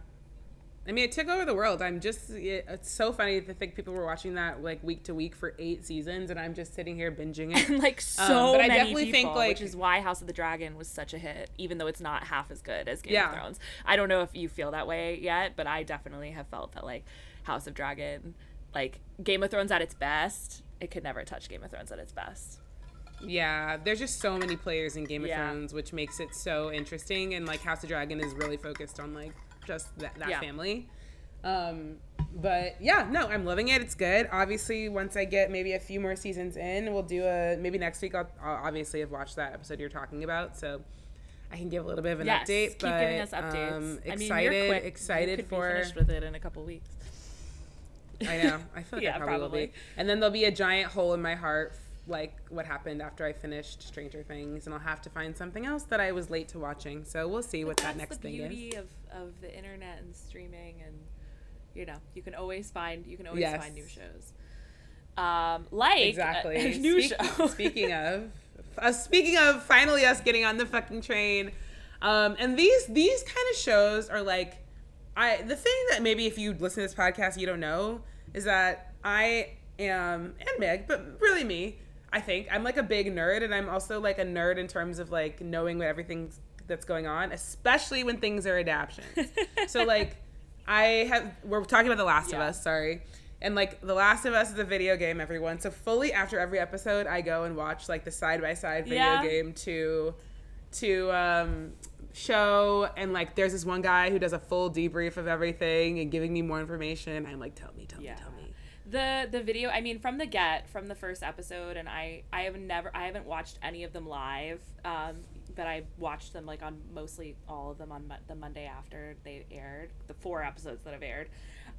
I mean, it took over the world. I'm just, it, it's so funny to think people were watching that like week to week for eight seasons, and I'm just sitting here binging it. and like um, so but I many definitely people, think, like- which is why House of the Dragon was such a hit, even though it's not half as good as Game Yeah. of Thrones. I don't know if you feel that way yet, but I definitely have felt that like House of Dragon, like Game of Thrones at its best, it could never touch Game of Thrones at its best. Yeah, there's just so many players in Game of Yeah. Thrones, which makes it so interesting. And like House of Dragon is really focused on like just that, that Yeah. family. Um, but yeah, no, I'm loving it. It's good. Obviously, once I get maybe a few more seasons in, we'll do a maybe next week. I'll, I'll obviously have watched that episode you're talking about, so I can give a little bit of an yes, update. keep but giving us updates. Um, I mean, excited, you're quick. You could for. be finished with it in a couple weeks. I know. I feel like Yeah, I probably, will be. And then there'll be a giant hole in my heart, like what happened after I finished Stranger Things, and I'll have to find something else that I was late to watching. So we'll see what that next thing is. That's the beauty of of the internet and streaming, and you know, you can always find you can always Yes. find new shows. Um, like a- Exactly. a, new Speak- show. speaking of, uh, speaking of, finally us getting on the fucking train. Um, and these these kind of shows are like, I the thing that maybe if you listen to this podcast you don't know is that I am and Meg, but really me. I think I'm like a big nerd, and I'm also like a nerd in terms of like knowing what everything that's going on, especially when things are adaptions. so like, I have we're talking about The Last of Us. Sorry. And like The Last of Us is a video game, everyone. So fully after every episode, I go and watch like the side by side video Yeah. game to to um show and like there's this one guy who does a full debrief of everything and giving me more information. I'm like, tell me, tell Yeah. me, tell me. The the video i mean from the get from the first episode and i i have never i haven't watched any of them live um but i watched them like on mostly all of them on Mo- the monday after they aired the four episodes that have aired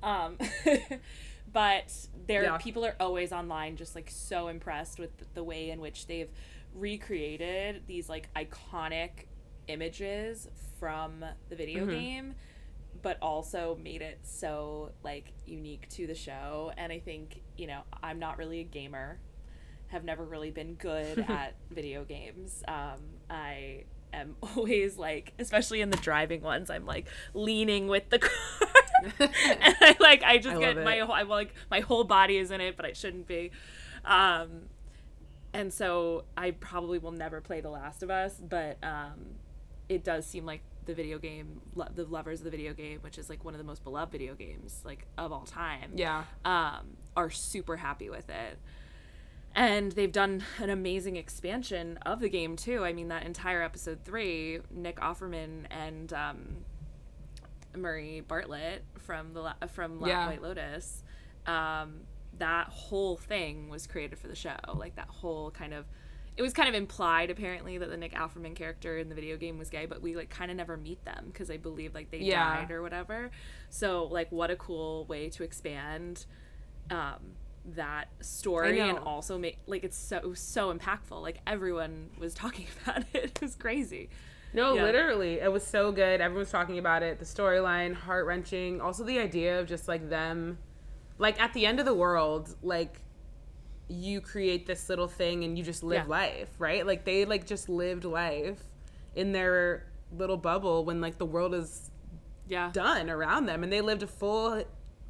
um but there Yeah. people are always online just like so impressed with the way in which they've recreated these like iconic images from the video Mhm. game but also made it so like unique to the show. And i think you know i'm not really a gamer. Have never really been good at video games. Um i am always like especially in the driving ones i'm like leaning with the car. And i like i just I get my whole i'm like my whole body is in it but i shouldn't be. Um and so i probably will never play the last of us but um it does seem like the video game lo- the lovers of the video game which is like one of the most beloved video games like of all time Yeah. um, are super happy with it. And they've done an amazing expansion of the game too. I mean, that entire episode three, Nick Offerman and um, Murray Bartlett from the La- from La- Yeah. White Lotus, um, that whole thing was created for the show. Like that whole kind of, it was kind of implied apparently that the Nick Offerman character in the video game was gay, but we like kind of never meet them because I believe like they Yeah. died or whatever. So like, what a cool way to expand um, that story and also make like it's so it was so impactful. Like everyone was talking about it. It was crazy. No, Yeah. literally, it was so good. Everyone's talking about it. The storyline, heart wrenching. Also, the idea of just like them, like at the end of the world, like you create this little thing and you just live Yeah. life, right? Like they like just lived life in their little bubble when like the world is Yeah. done around them and they lived a full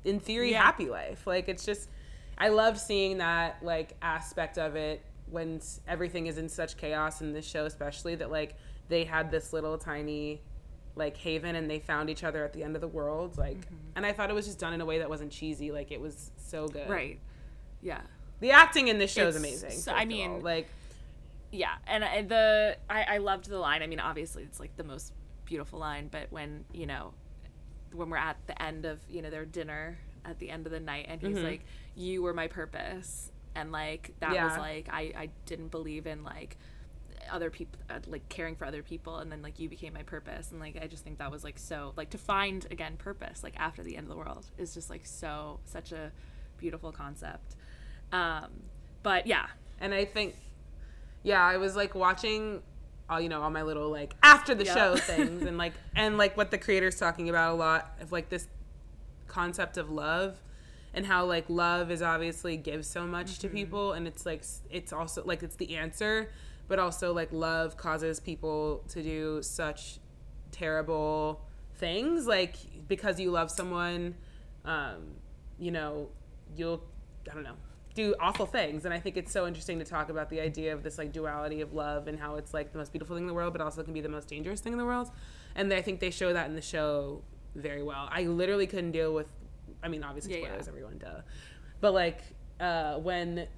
in theory Yeah. happy life like it's just i love seeing that like aspect of it when everything is in such chaos in this show especially that like they had this little tiny like haven and they found each other at the end of the world like Mm-hmm. and i thought it was just done in a way that wasn't cheesy like it was so good Right. Yeah. The acting in this show is amazing so- I mean, like yeah and I, the I, I loved the line. I mean obviously it's like the most beautiful line but when you know when we're at the end of you know their dinner at the end of the night and he's Mhm. like you were my purpose. And like that was like i i didn't believe in like other people uh, like caring for other people and then like you became my purpose. And like i just think that was like so like to find again purpose like after the end of the world is just like so such a beautiful concept um but yeah and I think, yeah, I was like watching, all you know, all my little like after the Yeah. show things, and like and like what the creator's talking about a lot of like this concept of love, and how like love is obviously gives so much Mm-hmm. to people, and it's like it's also like it's the answer, but also like love causes people to do such terrible things, like because you love someone, um, you know, you'll I don't know do awful things. And i think it's so interesting to talk about the idea of this like duality of love and how it's like the most beautiful thing in the world but also can be the most dangerous thing in the world. And i think they show that in the show very well. I literally couldn't deal with i mean obviously Yeah, yeah. spoilers everyone duh. But like uh when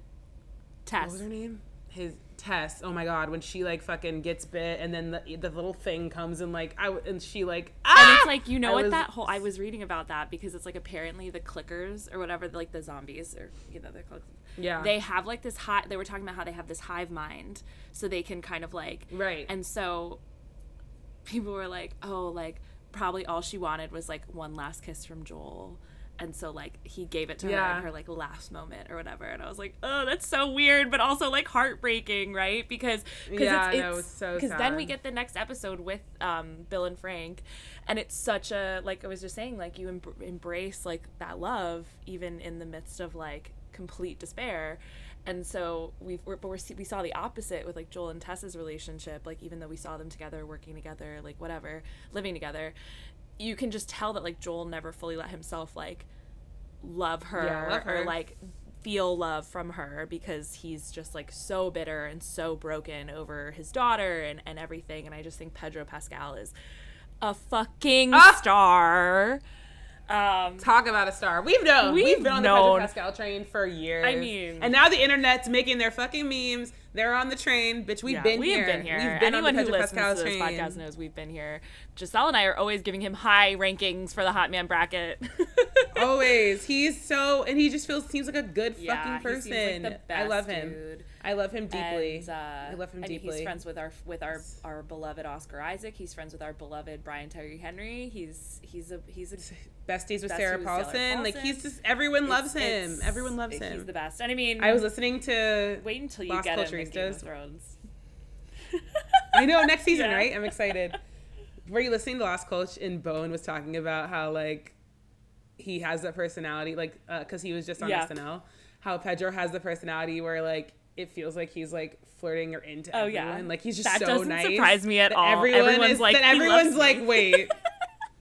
tess. What was her name his test. Oh my god, when she like fucking gets bit and then the, the little thing comes and like I and she like ah! and it's like you know I what was- that whole I was reading about that because it's like apparently the clickers or whatever like the zombies or you know they're called yeah they have like this high they were talking about how they have this hive mind so they can kind of like right and so people were like oh like probably all she wanted was like one last kiss from Joel and so like he gave it to her in her like last moment or whatever and i was like oh that's so weird but also like heartbreaking right? Because because Yeah, it's, no, it's it's so because then we get the next episode with um bill and frank and it's such a like i was just saying like you em- embrace like that love even in the midst of like complete despair and so we've we're, but we're, we saw the opposite with like joel and tessa's relationship like even though we saw them together working together like whatever living together you can just tell that like joel never fully let himself like love her, Yeah, love or like feel love from her because he's just like so bitter and so broken over his daughter and, and everything. And i just think pedro pascal is a fucking Ah! star um Talk about a star. We've known. We've, We've been on the known. Pedro Pascal train for years. I mean- and now the internet's making their fucking memes. They're on the train, bitch. We've yeah, been we've here. been here. We've been Anyone on the who Pedro listens Pascal to this train. podcast knows we've been here. Giselle and I are always giving him high rankings for the Hot Man bracket. Always. He's so, and he just feels seems like a good Yeah, fucking seems like person. the I love him. dude. I love him deeply. And, uh, I love him deeply. he's friends with our with our our beloved Oscar Isaac. He's friends with our beloved Brian Tyree Henry. He's he's a he's a Besties with Sarah with Paulson. Sarah Like he's just everyone loves it's- him. it's- Everyone loves He's him. He's the best. And I mean, I was listening to. wait until you Las get him in Game of Thrones. I know next season, Yeah. right? I'm excited. Were you listening to Lost Coach and Bowen was talking about how like he has that personality, like uh, because he was just on Yeah. SNL, how Pedro has the personality where like it feels like he's like flirting or into Oh, everyone. yeah. Like he's just That so doesn't nice. surprise me at all. Everyone Everyone's is like, that everyone's like, wait.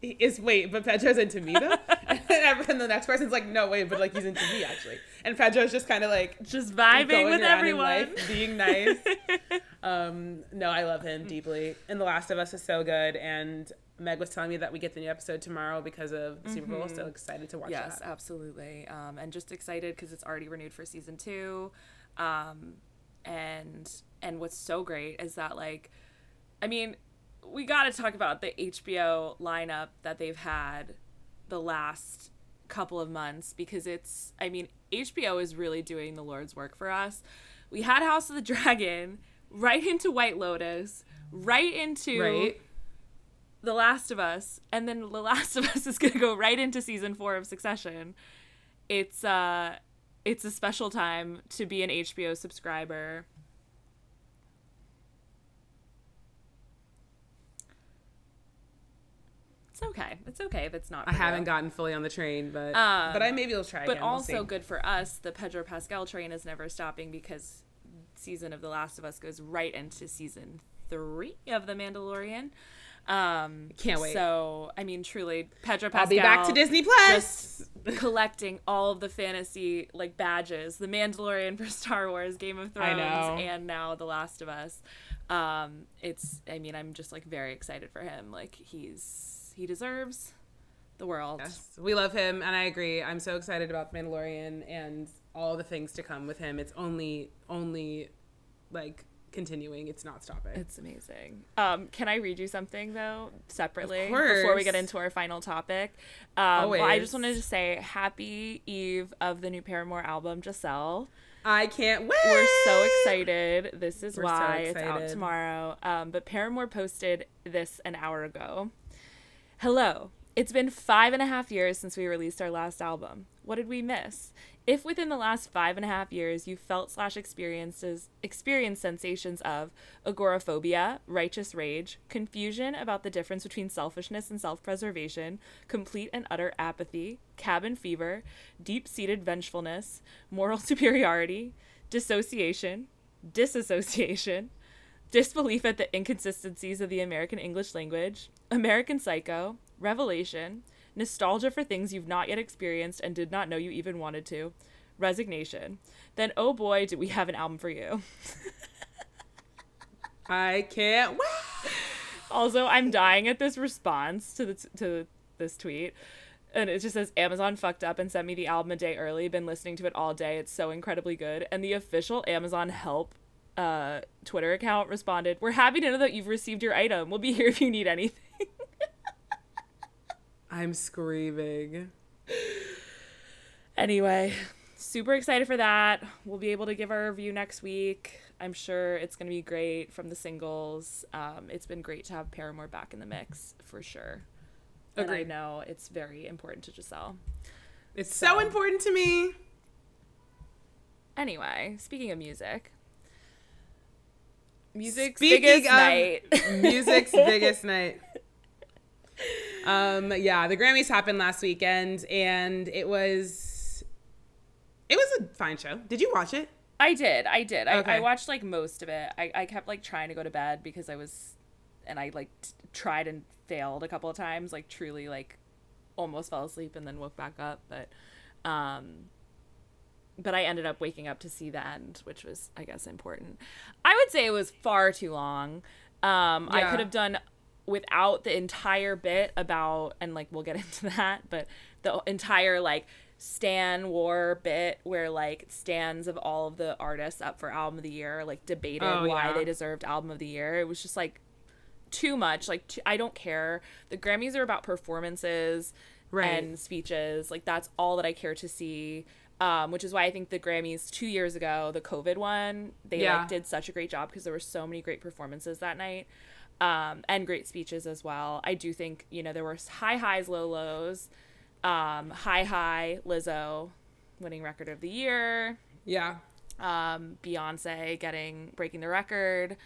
Is wait, but Pedro's into me though, and the next person's like, no, wait, but like he's into me actually, and Pedro's just kind of like Just vibing with everyone. life, being nice. um, no, I love him deeply. And The Last of Us is so good. And Meg was telling me that we get the new episode tomorrow because of the Super Bowl. So excited to watch it. yes, that. absolutely. Um, and just excited because it's already renewed for season two. Um, and and what's so great is that like, I mean, we got to talk about the HBO lineup that they've had the last couple of months because it's I mean HBO is really doing the Lord's work for us. We had House of the Dragon right into White Lotus, right into Right? The Last of Us, and then The Last of Us is gonna go right into season four of Succession. It's uh it's a special time to be an HBO subscriber. It's okay. It's okay if it's not. I haven't gotten fully on the train, but Um, but I maybe will try But again. We'll also good for us. The Pedro Pascal train is never stopping because season of The Last of Us goes right into season three of The Mandalorian. Um, Can't wait. So I mean, truly, Pedro Pascal. I'll be back to Disney Plus. Just collecting all of the fantasy like badges, The Mandalorian for Star Wars, Game of Thrones, and now The Last of Us. Um, it's. I mean, I'm just like very excited for him. Like he's he deserves the world. Yes, we love him, and I agree. I'm so excited about the Mandalorian and all the things to come with him. It's only only like continuing. It's not stopping. It's amazing. Um, can I read you something though, separately, Of before we get into our final topic? Um, well, I just wanted to say happy eve of the new Paramore album, Giselle. I can't wait. We're so excited. This is We're so why it's out tomorrow. Um, but Paramore posted this an hour ago. Hello. It's been five and a half years since we released our last album. What did we miss? If within the last five and a half years you felt slash experiences experienced sensations of agoraphobia, righteous rage, confusion about the difference between selfishness and self-preservation, complete and utter apathy, cabin fever, deep-seated vengefulness, moral superiority, dissociation, disassociation, disbelief at the inconsistencies of the American English language, American Psycho, Revelation, nostalgia for things you've not yet experienced and did not know you even wanted to, resignation, then oh boy, do we have an album for you. I can't wait. Also, I'm dying at this response to the to this tweet. And it just says Amazon fucked up and sent me the album a day early. Been listening to it all day. It's so incredibly good. And the official Amazon help uh, Twitter account responded, "We're happy to know that you've received your item. We'll be here if you need anything." I'm screaming. anyway, super excited for that. We'll be able to give our review next week. I'm sure it's going to be great from the singles. Um, it's been great to have Paramore back in the mix for sure. And I know it's very important to Giselle. It's so, so important to me. Anyway, speaking of music, music's Speaking biggest night. music's biggest night. Um, yeah, the Grammys happened last weekend, and it was it was a fine show. Did you watch it? I did. I did. I, I watched like most of it. I, I kept like trying to go to bed because I was, and I like t- tried and failed a couple of times. Like truly, like almost fell asleep and then woke back up. But, um, but I ended up waking up to see the end, which was I guess important. I would say it was far too long. Um, I could have done without the entire bit about and like we'll get into that but the entire like stan war bit where like stands of all of the artists up for album of the year like debated Oh, why yeah. they deserved album of the year it was just like too much like I don't care the grammys are about performances Right. and speeches like that's all that i care to see um, which is why i think the grammys two years ago the covid one they Yeah. like did such a great job because there were so many great performances that night um, and great speeches as well. I do think you know there were high highs, low lows. Um, high high, Lizzo winning record of the year. Yeah. Um, Beyonce getting breaking the record.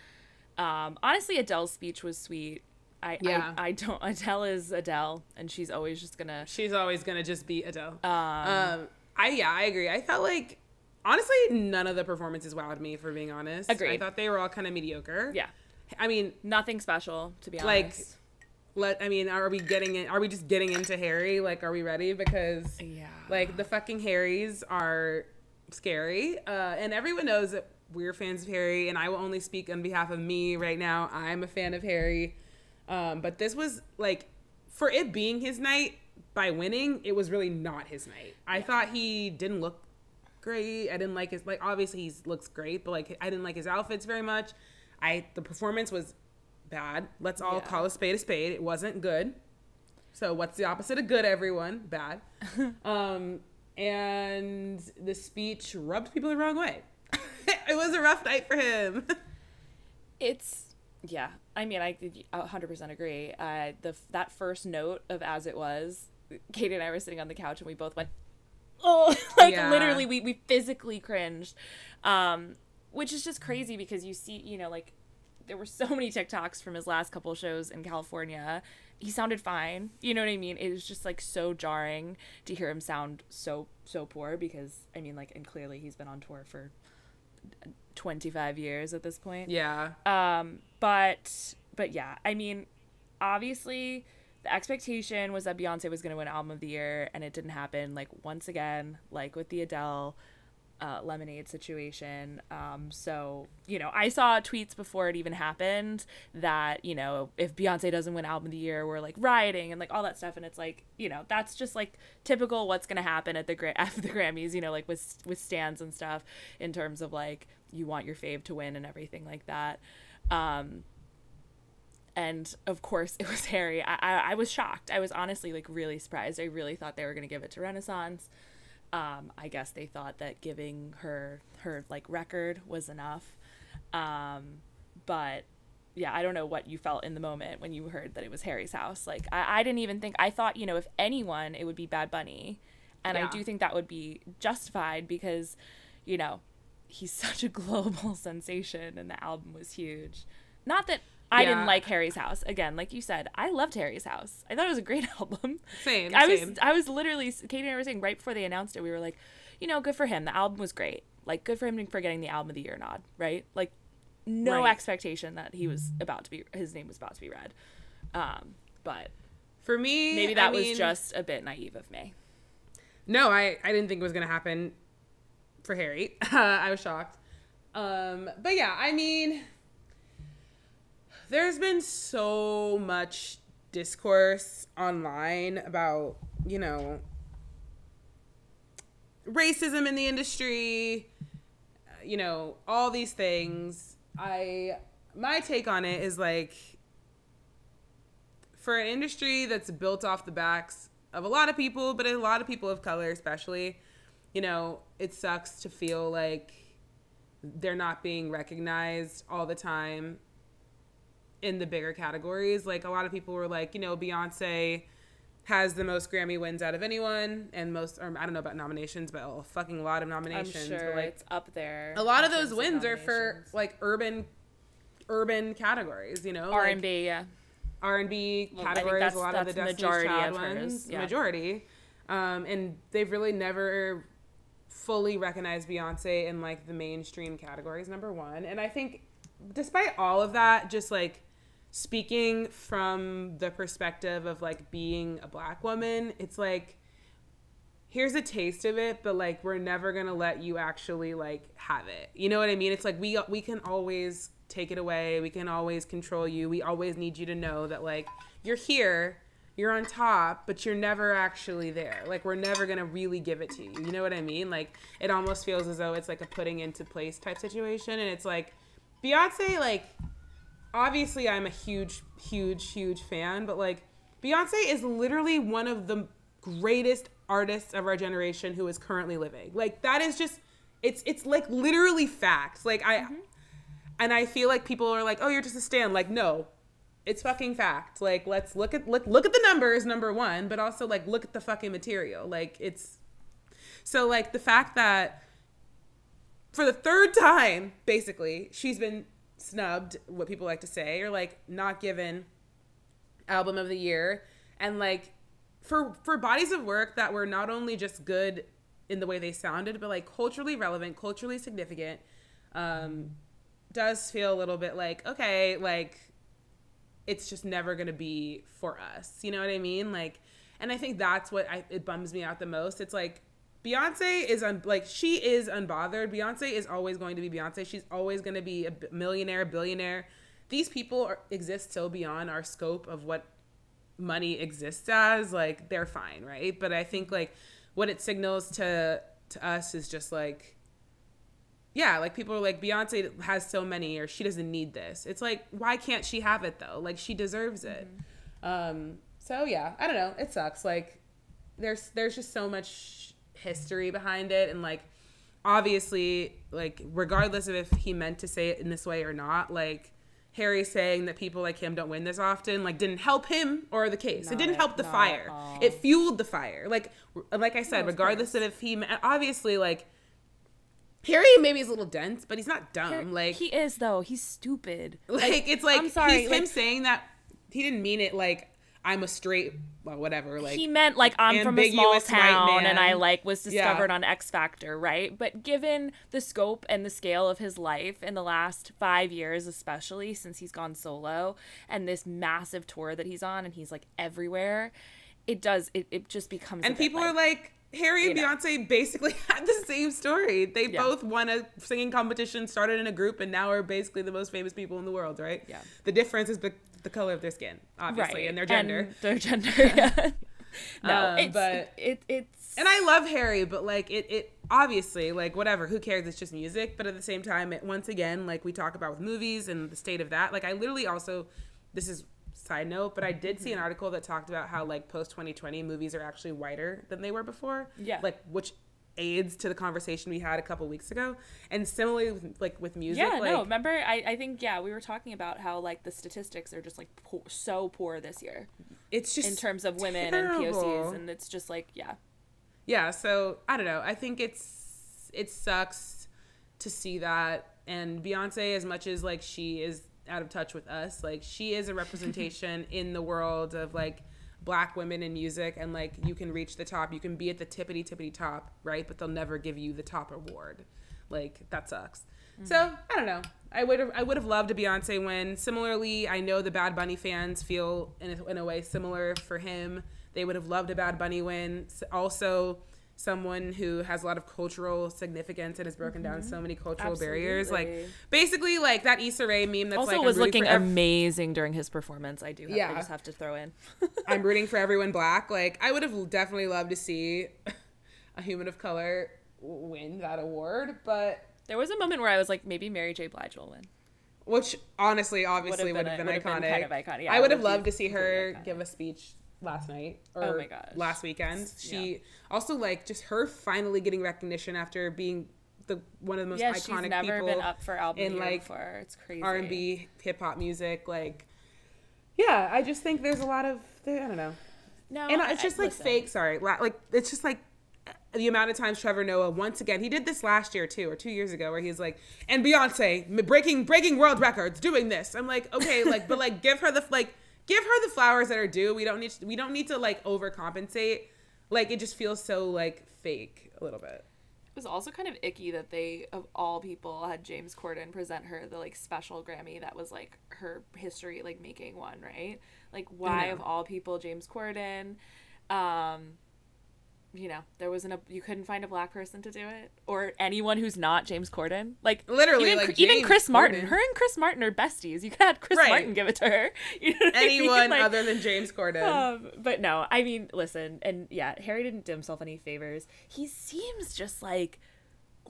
Um, honestly, Adele's speech was sweet. I, Yeah. I I don't Adele is Adele, and she's always just gonna. She's always gonna just be Adele. Um, Um, I yeah, I agree. I felt like honestly none of the performances wowed me for being honest. I thought they were all kind of mediocre. yeah, I mean, nothing special to be Like, honest. Like let I mean, are we getting in? Are we just getting into Harry? Like, are we ready? Because yeah, like the fucking Harrys are scary, uh, and everyone knows that we're fans of Harry. And I will only speak on behalf of me right now. I'm a fan of Harry, um, but this was like for it being his night by winning. It was really not his night. I thought he didn't look great. I didn't like his like obviously he looks great, but like I didn't like his outfits very much. I the performance was bad. Let's all Yeah. call a spade a spade. It wasn't good. So what's the opposite of good, everyone? Bad. um, and the speech rubbed people the wrong way. it was a rough night for him. it's yeah i mean i 100% agree. Uh the that first note of as it was katie and i were sitting on the couch and we both went oh like Yeah. literally we, we physically cringed. Um which is just crazy because you see you know like there were so many tiktoks from his last couple shows in california. He sounded fine. You know what i mean? It was just like so jarring to hear him sound so so poor because i mean like and clearly he's been on tour for 25 years at this point. Yeah. um, but but yeah, I mean, obviously the expectation was that Beyonce was going to win album of the year and it didn't happen. Like once again, like with the Adele uh, Lemonade situation. Um, so, you know, I saw tweets before it even happened that, you know, if Beyonce doesn't win album of the year, we're like rioting and like all that stuff. And it's like, you know, that's just like typical what's going to happen at the, Gra- the Grammys, you know, like with, with stands and stuff in terms of like, you want your fave to win and everything like that. Um, and of course it was Harry. I, I, I was shocked. I was honestly like really surprised. I really thought they were going to give it to Renaissance. Um, I guess they thought that giving her her like record was enough. Um, but yeah, I don't know what you felt in the moment when you heard that it was Harry's house. Like I, I didn't even think I thought, you know, if anyone it would be Bad Bunny. And Yeah. I do think that would be justified because, you know, he's such a global sensation and the album was huge. Not that I Yeah. didn't like Harry's House. Again, like you said, I loved Harry's House. I thought it was a great album. Same. I same. was I was literally Katie and I were saying right before they announced it, we were like, you know, good for him. The album was great. Like good for him for getting the album of the year nod, right? Like no Right. expectation that he was about to be his name was about to be read. Um, but For me, maybe that I mean, was just a bit naive of me. No, I, I didn't think it was gonna happen for Harry. I was shocked. Um, but yeah, I mean, there's been so much discourse online about you know racism in the industry, uh, you know all these things. I my take on it is like for an industry that's built off the backs of a lot of people, but a lot of people of color, especially, you know, it sucks to feel like they're not being recognized all the time in the bigger categories. Like a lot of people were like, you know, Beyonce has the most Grammy wins out of anyone, and most, or I don't know about nominations, but a fucking lot of nominations. I'm sure like it's up there. a lot of those wins are for like urban, urban categories. You know, R and B, Yeah. R and B Well, I think categories. A lot of the Destiny's majority Child of hers, ones, yeah. majority, um, and they've really never fully recognized Beyonce in like the mainstream categories. Number one, and I think despite all of that, just like speaking from the perspective of like being a black woman, it's like here's a taste of it, but like we're never gonna let you actually like have it. You know what I mean? It's like we we can always take it away. We can always control you. We always need you to know that like you're here, you're on top, but you're never actually there. Like we're never gonna really give it to you. You know what I mean? Like it almost feels as though it's like a putting into place type situation, and it's like Beyonce like obviously I'm a huge, huge, huge fan, but like Beyonce is literally one of the greatest artists of our generation who is currently living. Like that is just it's it's like literally facts. Like I mm-hmm. and I feel like people are like, "Oh, you're just a stan." Like, no. It's fucking fact. Like, let's look at look look at the numbers number 1, but also like look at the fucking material. Like it's so like the fact that for the third time, basically, she's been snubbed, what people like to say, or like not given album of the year. And like for for bodies of work that were not only just good in the way they sounded, but like culturally relevant, culturally significant, um, does feel a little bit like, okay, like it's just never gonna be for us. You know what I mean? Like, and I think that's what I, it bums me out the most. It's like Beyonce is un, like she is unbothered. Beyonce is always going to be Beyonce. She's always going to be a millionaire, billionaire. These people are, exist so beyond our scope of what money exists as. Like they're fine, right? But I think like what it signals to to us is just like yeah, like people are like Beyonce has so many or she doesn't need this. It's like why can't she have it though? Like she deserves it. Um so yeah, I don't know. It sucks. Like there's there's just so much history behind it and like obviously like regardless of if he meant to say it in this way or not, like Harry saying that people like him don't win this often like didn't help him or the case. it didn't help the fire. It fueled the fire. Like like I said, of regardless of if he obviously like Harry maybe is a little dense, but he's not dumb. like he is though. He's stupid. like, it's like I'm sorry, he's him saying that he didn't mean it like I'm a straight well whatever like he meant like I'm from a small town and I like was Yeah. discovered on X Factor, right? But given the scope and the scale of his life in the last five years, especially since he's gone solo and this massive tour that he's on and he's like everywhere, it does it, it just becomes and people are like Harry and you know. Beyonce basically had the same story. They Yeah. both won a singing competition, started in a group, and now are basically the most famous people in the world, right? Yeah. The difference is the, the color of their skin, obviously, and their gender. And their gender. yeah. no, Um, it's, but- it, it's and I love Harry, but like it, it obviously like whatever. Who cares? It's just music. But at the same time, it once again like we talk about with movies and the state of that. Like I literally also, this is side note, but I did see an Mm-hmm. article that talked about how like post 2020 movies are actually whiter than they were before. Yeah. Like which aids to the conversation we had a couple weeks ago. And similarly with, like with music. yeah, like, no. Remember, I, I think yeah, we were talking about how like the statistics are just like poor, so poor this year it's just in terms of women terrible. and POCs, and it's just like yeah, yeah so i don't know i think it's it sucks to see that and beyonce as much as like she is out of touch with us. Like she is a representation in the world of like black women in music and like you can reach the top. You can be at the tippity tippity top right? But they'll never give you the top award. Like that sucks. Mm-hmm. So i don't know. I would have i would have loved a beyonce win. Similarly i know the bad bunny fans feel in a, in a way similar for him. They would have loved a bad bunny win. Also someone who has a lot of cultural significance and has broken down so many cultural barriers like basically like that Issa Rae meme that's also like was looking for ev- amazing during his performance. I do, have, Yeah. I just have to throw in. I'm rooting for everyone black. Like I would have definitely loved to see a human of color win that award, but there was a moment where I was like, maybe Mary J. Blige will win. which honestly, obviously, would have a- been, would iconic. been kind of iconic. Yeah, I would have loved to see her iconic. give a speech last night oh or Oh my gosh. last weekend. She Yeah. also like just her finally getting recognition after being the one of the most Yeah, she's iconic never people been up for album in, of the year like, before. It's crazy. R and B, hip hop music. Like, yeah, I just think there's a lot of I don't know. No, and it's just I- like listen. fake. Sorry, like it's just like the amount of times Trevor Noah once again he did this last year too or two years ago where he's like and Beyonce breaking breaking world records doing this. I'm like okay, like but like give her the like give her the flowers that are due. We don't need to, we don't need to like overcompensate. Like it just feels so like fake a little bit. It was also kind of icky that they, of all people, had James Corden present her the like special Grammy that was like her history like making one, right? Like why of all people James Corden? Um you know, there wasn't a you couldn't find a black person to do it or anyone who's not James Corden. Like Literally, even, like, even Chris Martin. Her and Chris Martin are besties. You could have Chris Right. Martin give it to her. You know what I mean? Anyone Like, other than James Corden. um, but no, I mean, listen, and yeah, Harry didn't do himself any favors. He seems just like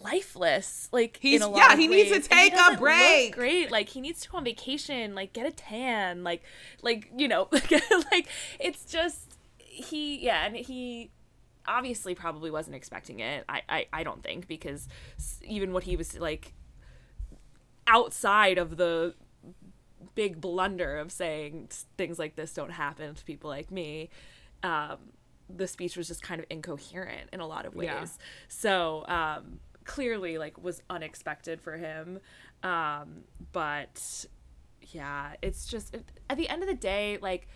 lifeless. Like He's- in a lot yeah, he needs to take a break. Great, like he needs to go on vacation, like get a tan, like like you know, like it's just he yeah, and he obviously probably wasn't expecting it. I I, I don't think because even what he was like outside of the big blunder of saying things like this don't happen to people like me um, the speech was just kind of incoherent in a lot of ways Yeah. so um, clearly like was unexpected for him um, but yeah it's just at the end of the day like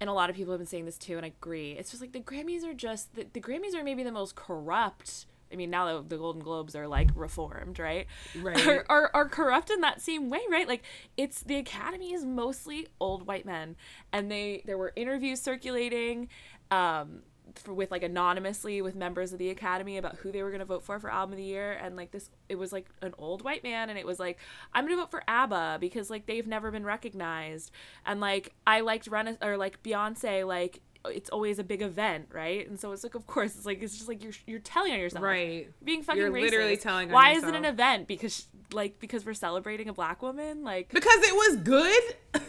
and a lot of people have been saying this too and i agree. It's just like the grammys are just the, the grammys are maybe the most corrupt i mean now the, the golden globes are like reformed right? Right. are, are, are corrupt in that same way right? Like it's the academy is mostly old white men and they there were interviews circulating um for, with like anonymously with members of the academy about who they were going to vote for for album of the year and like this it was like an old white man and it was like i'm going to vote for abba because like they've never been recognized and like i liked Rena- or like beyonce like it's always a big event right and so it's like of course it's like it's just like you're you're telling on yourself Right. being fucking You're racist. literally telling why is it an event because like because we're celebrating a black woman like Because it was good.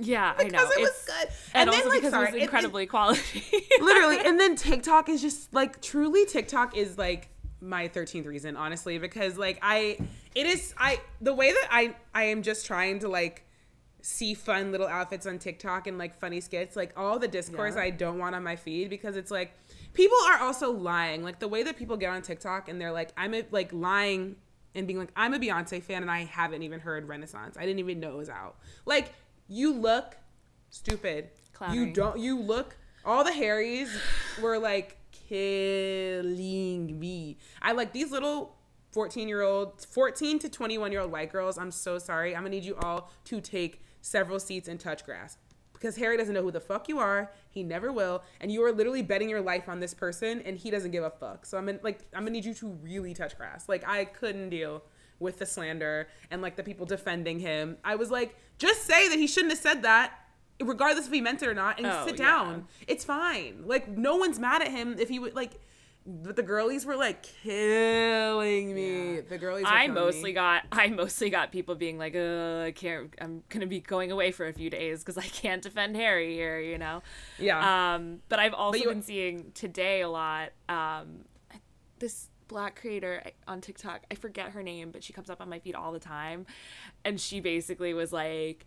yeah i know. because it was it's- good. and, then, also like, because sorry, it it- was it- incredibly quality. Literally and then tiktok is just like truly tiktok is like my 13th reason honestly because like i it is i the way that i i am just trying to like see fun little outfits on tiktok and like funny skits like all the discourse Yeah. i don't want on my feed because it's like people are also lying. Like the way that people get on tiktok and they're like i'm a, like lying and being like i'm a beyonce fan and i haven't even heard renaissance. I didn't even know it was out. Like you look stupid. You don't you look all the harrys were like killing me. I like these little 14 year old 14 to 21 year old white girls i'm so sorry. I'm gonna need you all to take several seats and touch grass. Because harry doesn't know who the fuck you are. He never will. And you are literally betting your life on this person and he doesn't give a fuck. So i'm in, like i'm gonna need you to really touch grass. Like i couldn't deal with the slander and like the people defending him i was like just say that he shouldn't have said that regardless if he meant it or not and Oh, sit yeah. down it's fine like no one's mad at him if he would like but the girlies were like killing me the girlies were I mostly me. got I mostly got people being like, uh, I can't. I'm gonna be going away for a few days because I can't defend Harry here, you know. yeah Um, but I've also you- been seeing today a lot. Um, this black creator on TikTok, I forget her name, but she comes up on my feed all the time, and she basically was like,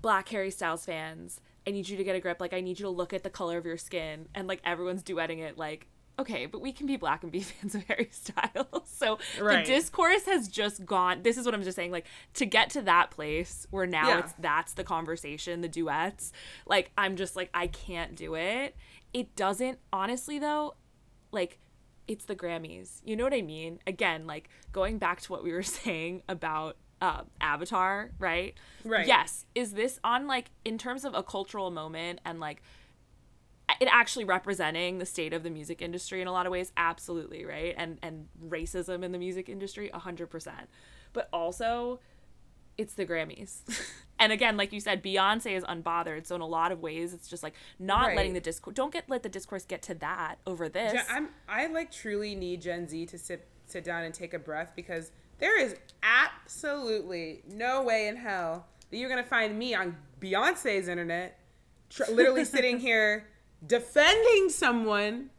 "Black Harry Styles fans, I need you to get a grip. Like, I need you to look at the color of your skin." And like everyone's duetting it, like. Okay, but we can be black and be fans of Harry Styles. So Right. the discourse has just gone. This is what I'm just saying. Like to get to that place where now Yeah. it's that's the conversation, the duets. Like I'm just like I can't do it. It doesn't honestly though, like it's the Grammys. You know what I mean? Again, like going back to what we were saying about uh, Avatar, right? Right. Yes. Is this on like in terms of a cultural moment and like it actually representing the state of the music industry in a lot of ways absolutely right and and racism in the music industry 100% but also it's the grammys and again like you said beyonce is unbothered so in a lot of ways it's just like not Right. letting the discourse don't get let the discourse get to that over this I'm I like truly need Gen Z to sit sit down and take a breath because there is absolutely no way in hell that you're gonna find me on Beyonce's internet, tr- literally sitting here defending someone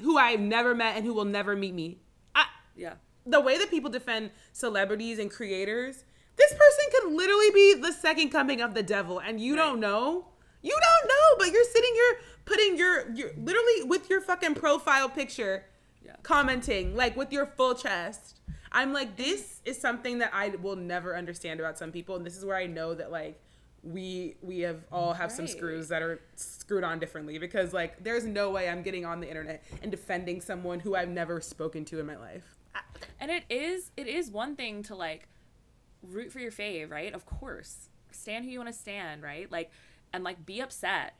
who I've never met and who will never meet me. I, yeah the way that people defend celebrities and creators, this person could literally be the second coming of the devil, and you don't know. You don't know, but you're sitting here putting your your literally with your fucking profile picture Yeah. commenting like with your full chest. I'm like mm-hmm. this is something that I will never understand about some people and this is where I know that like we we have all have some screws that are screwed on differently because like there's no way I'm getting on the internet and defending someone who I've never spoken to in my life. And it is it is one thing to like root for your fave, right? Of course. Stand who you want to stand, right? Like and like be upset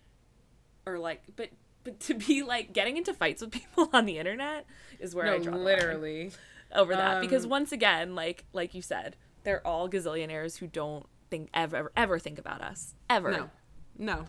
or like but but to be like getting into fights with people on the internet is where I draw literally. over that because Um, once again, like like you said, they're all gazillionaires who don't think ever ever, ever think about us ever. No. No.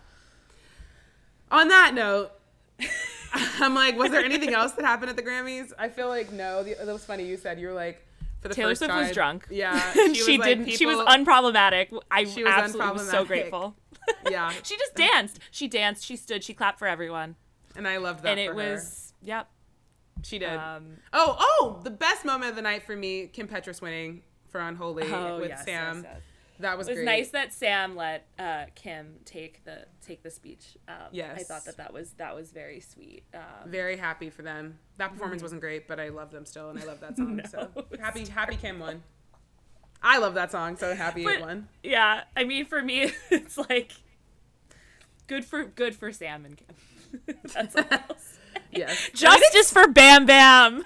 On that note, I'm like, was there anything else that happened at the Grammys? I feel like no. The, that was funny. You said you were like, for the Taylor first Swift time. was drunk. Yeah, she, was like, didn't. she was unproblematic. I She was absolutely was so grateful. Yeah, she just danced. She danced. She stood. She clapped for everyone, and I loved that. and it her. was yep. she did. Um, oh, oh, the best moment of the night for me, Kim Petras winning for Unholy oh with yes, Sam. yes, yes. That was, It was great. nice that Sam let uh, Kim take the take the speech. Um, I thought that that was that was very sweet. Um, Very happy for them. That performance wasn't great, but I love them still, and I love that song. So No. happy, happy Kim won. I love that song, so happy it won. yeah, I mean, for me, it's like good for good for Sam and Kim. That's all. Yes, Justice for Bam Bam.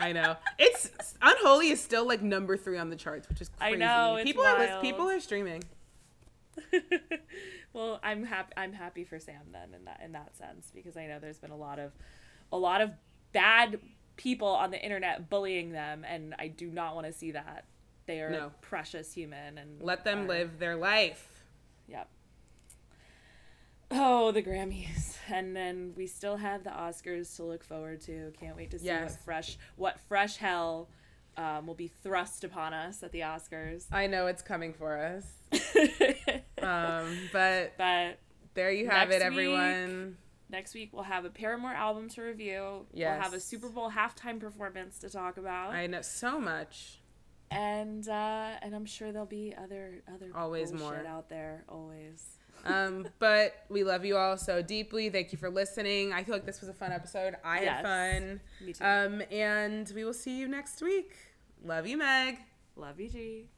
I know. It's Unholy is still like number three on the charts, which is crazy. I know, people are people are streaming. well, I'm happy. I'm happy for Sam then in that in that sense because I know there's been a lot of a lot of bad people on the internet bullying them, and I do not want to see that. They are No. a precious human, and Let them live their life. Yep. Oh, the Grammys, and then we still have the Oscars to look forward to. Can't wait to see Yes. what fresh what fresh hell um, will be thrust upon us at the Oscars. I know it's coming for us. Um, but but there you have it, everyone. next week we'll have a Paramore album to review. Yes. We'll have a Super Bowl halftime performance to talk about, I know so much. and uh, and I'm sure there'll be other other Always more. out there. Always. Um, but we love you all so deeply. Thank you for listening. I feel like this was a fun episode. I Yes. had fun. Me too. Um, and we will see you next week. Love you, Meg. Love you, G.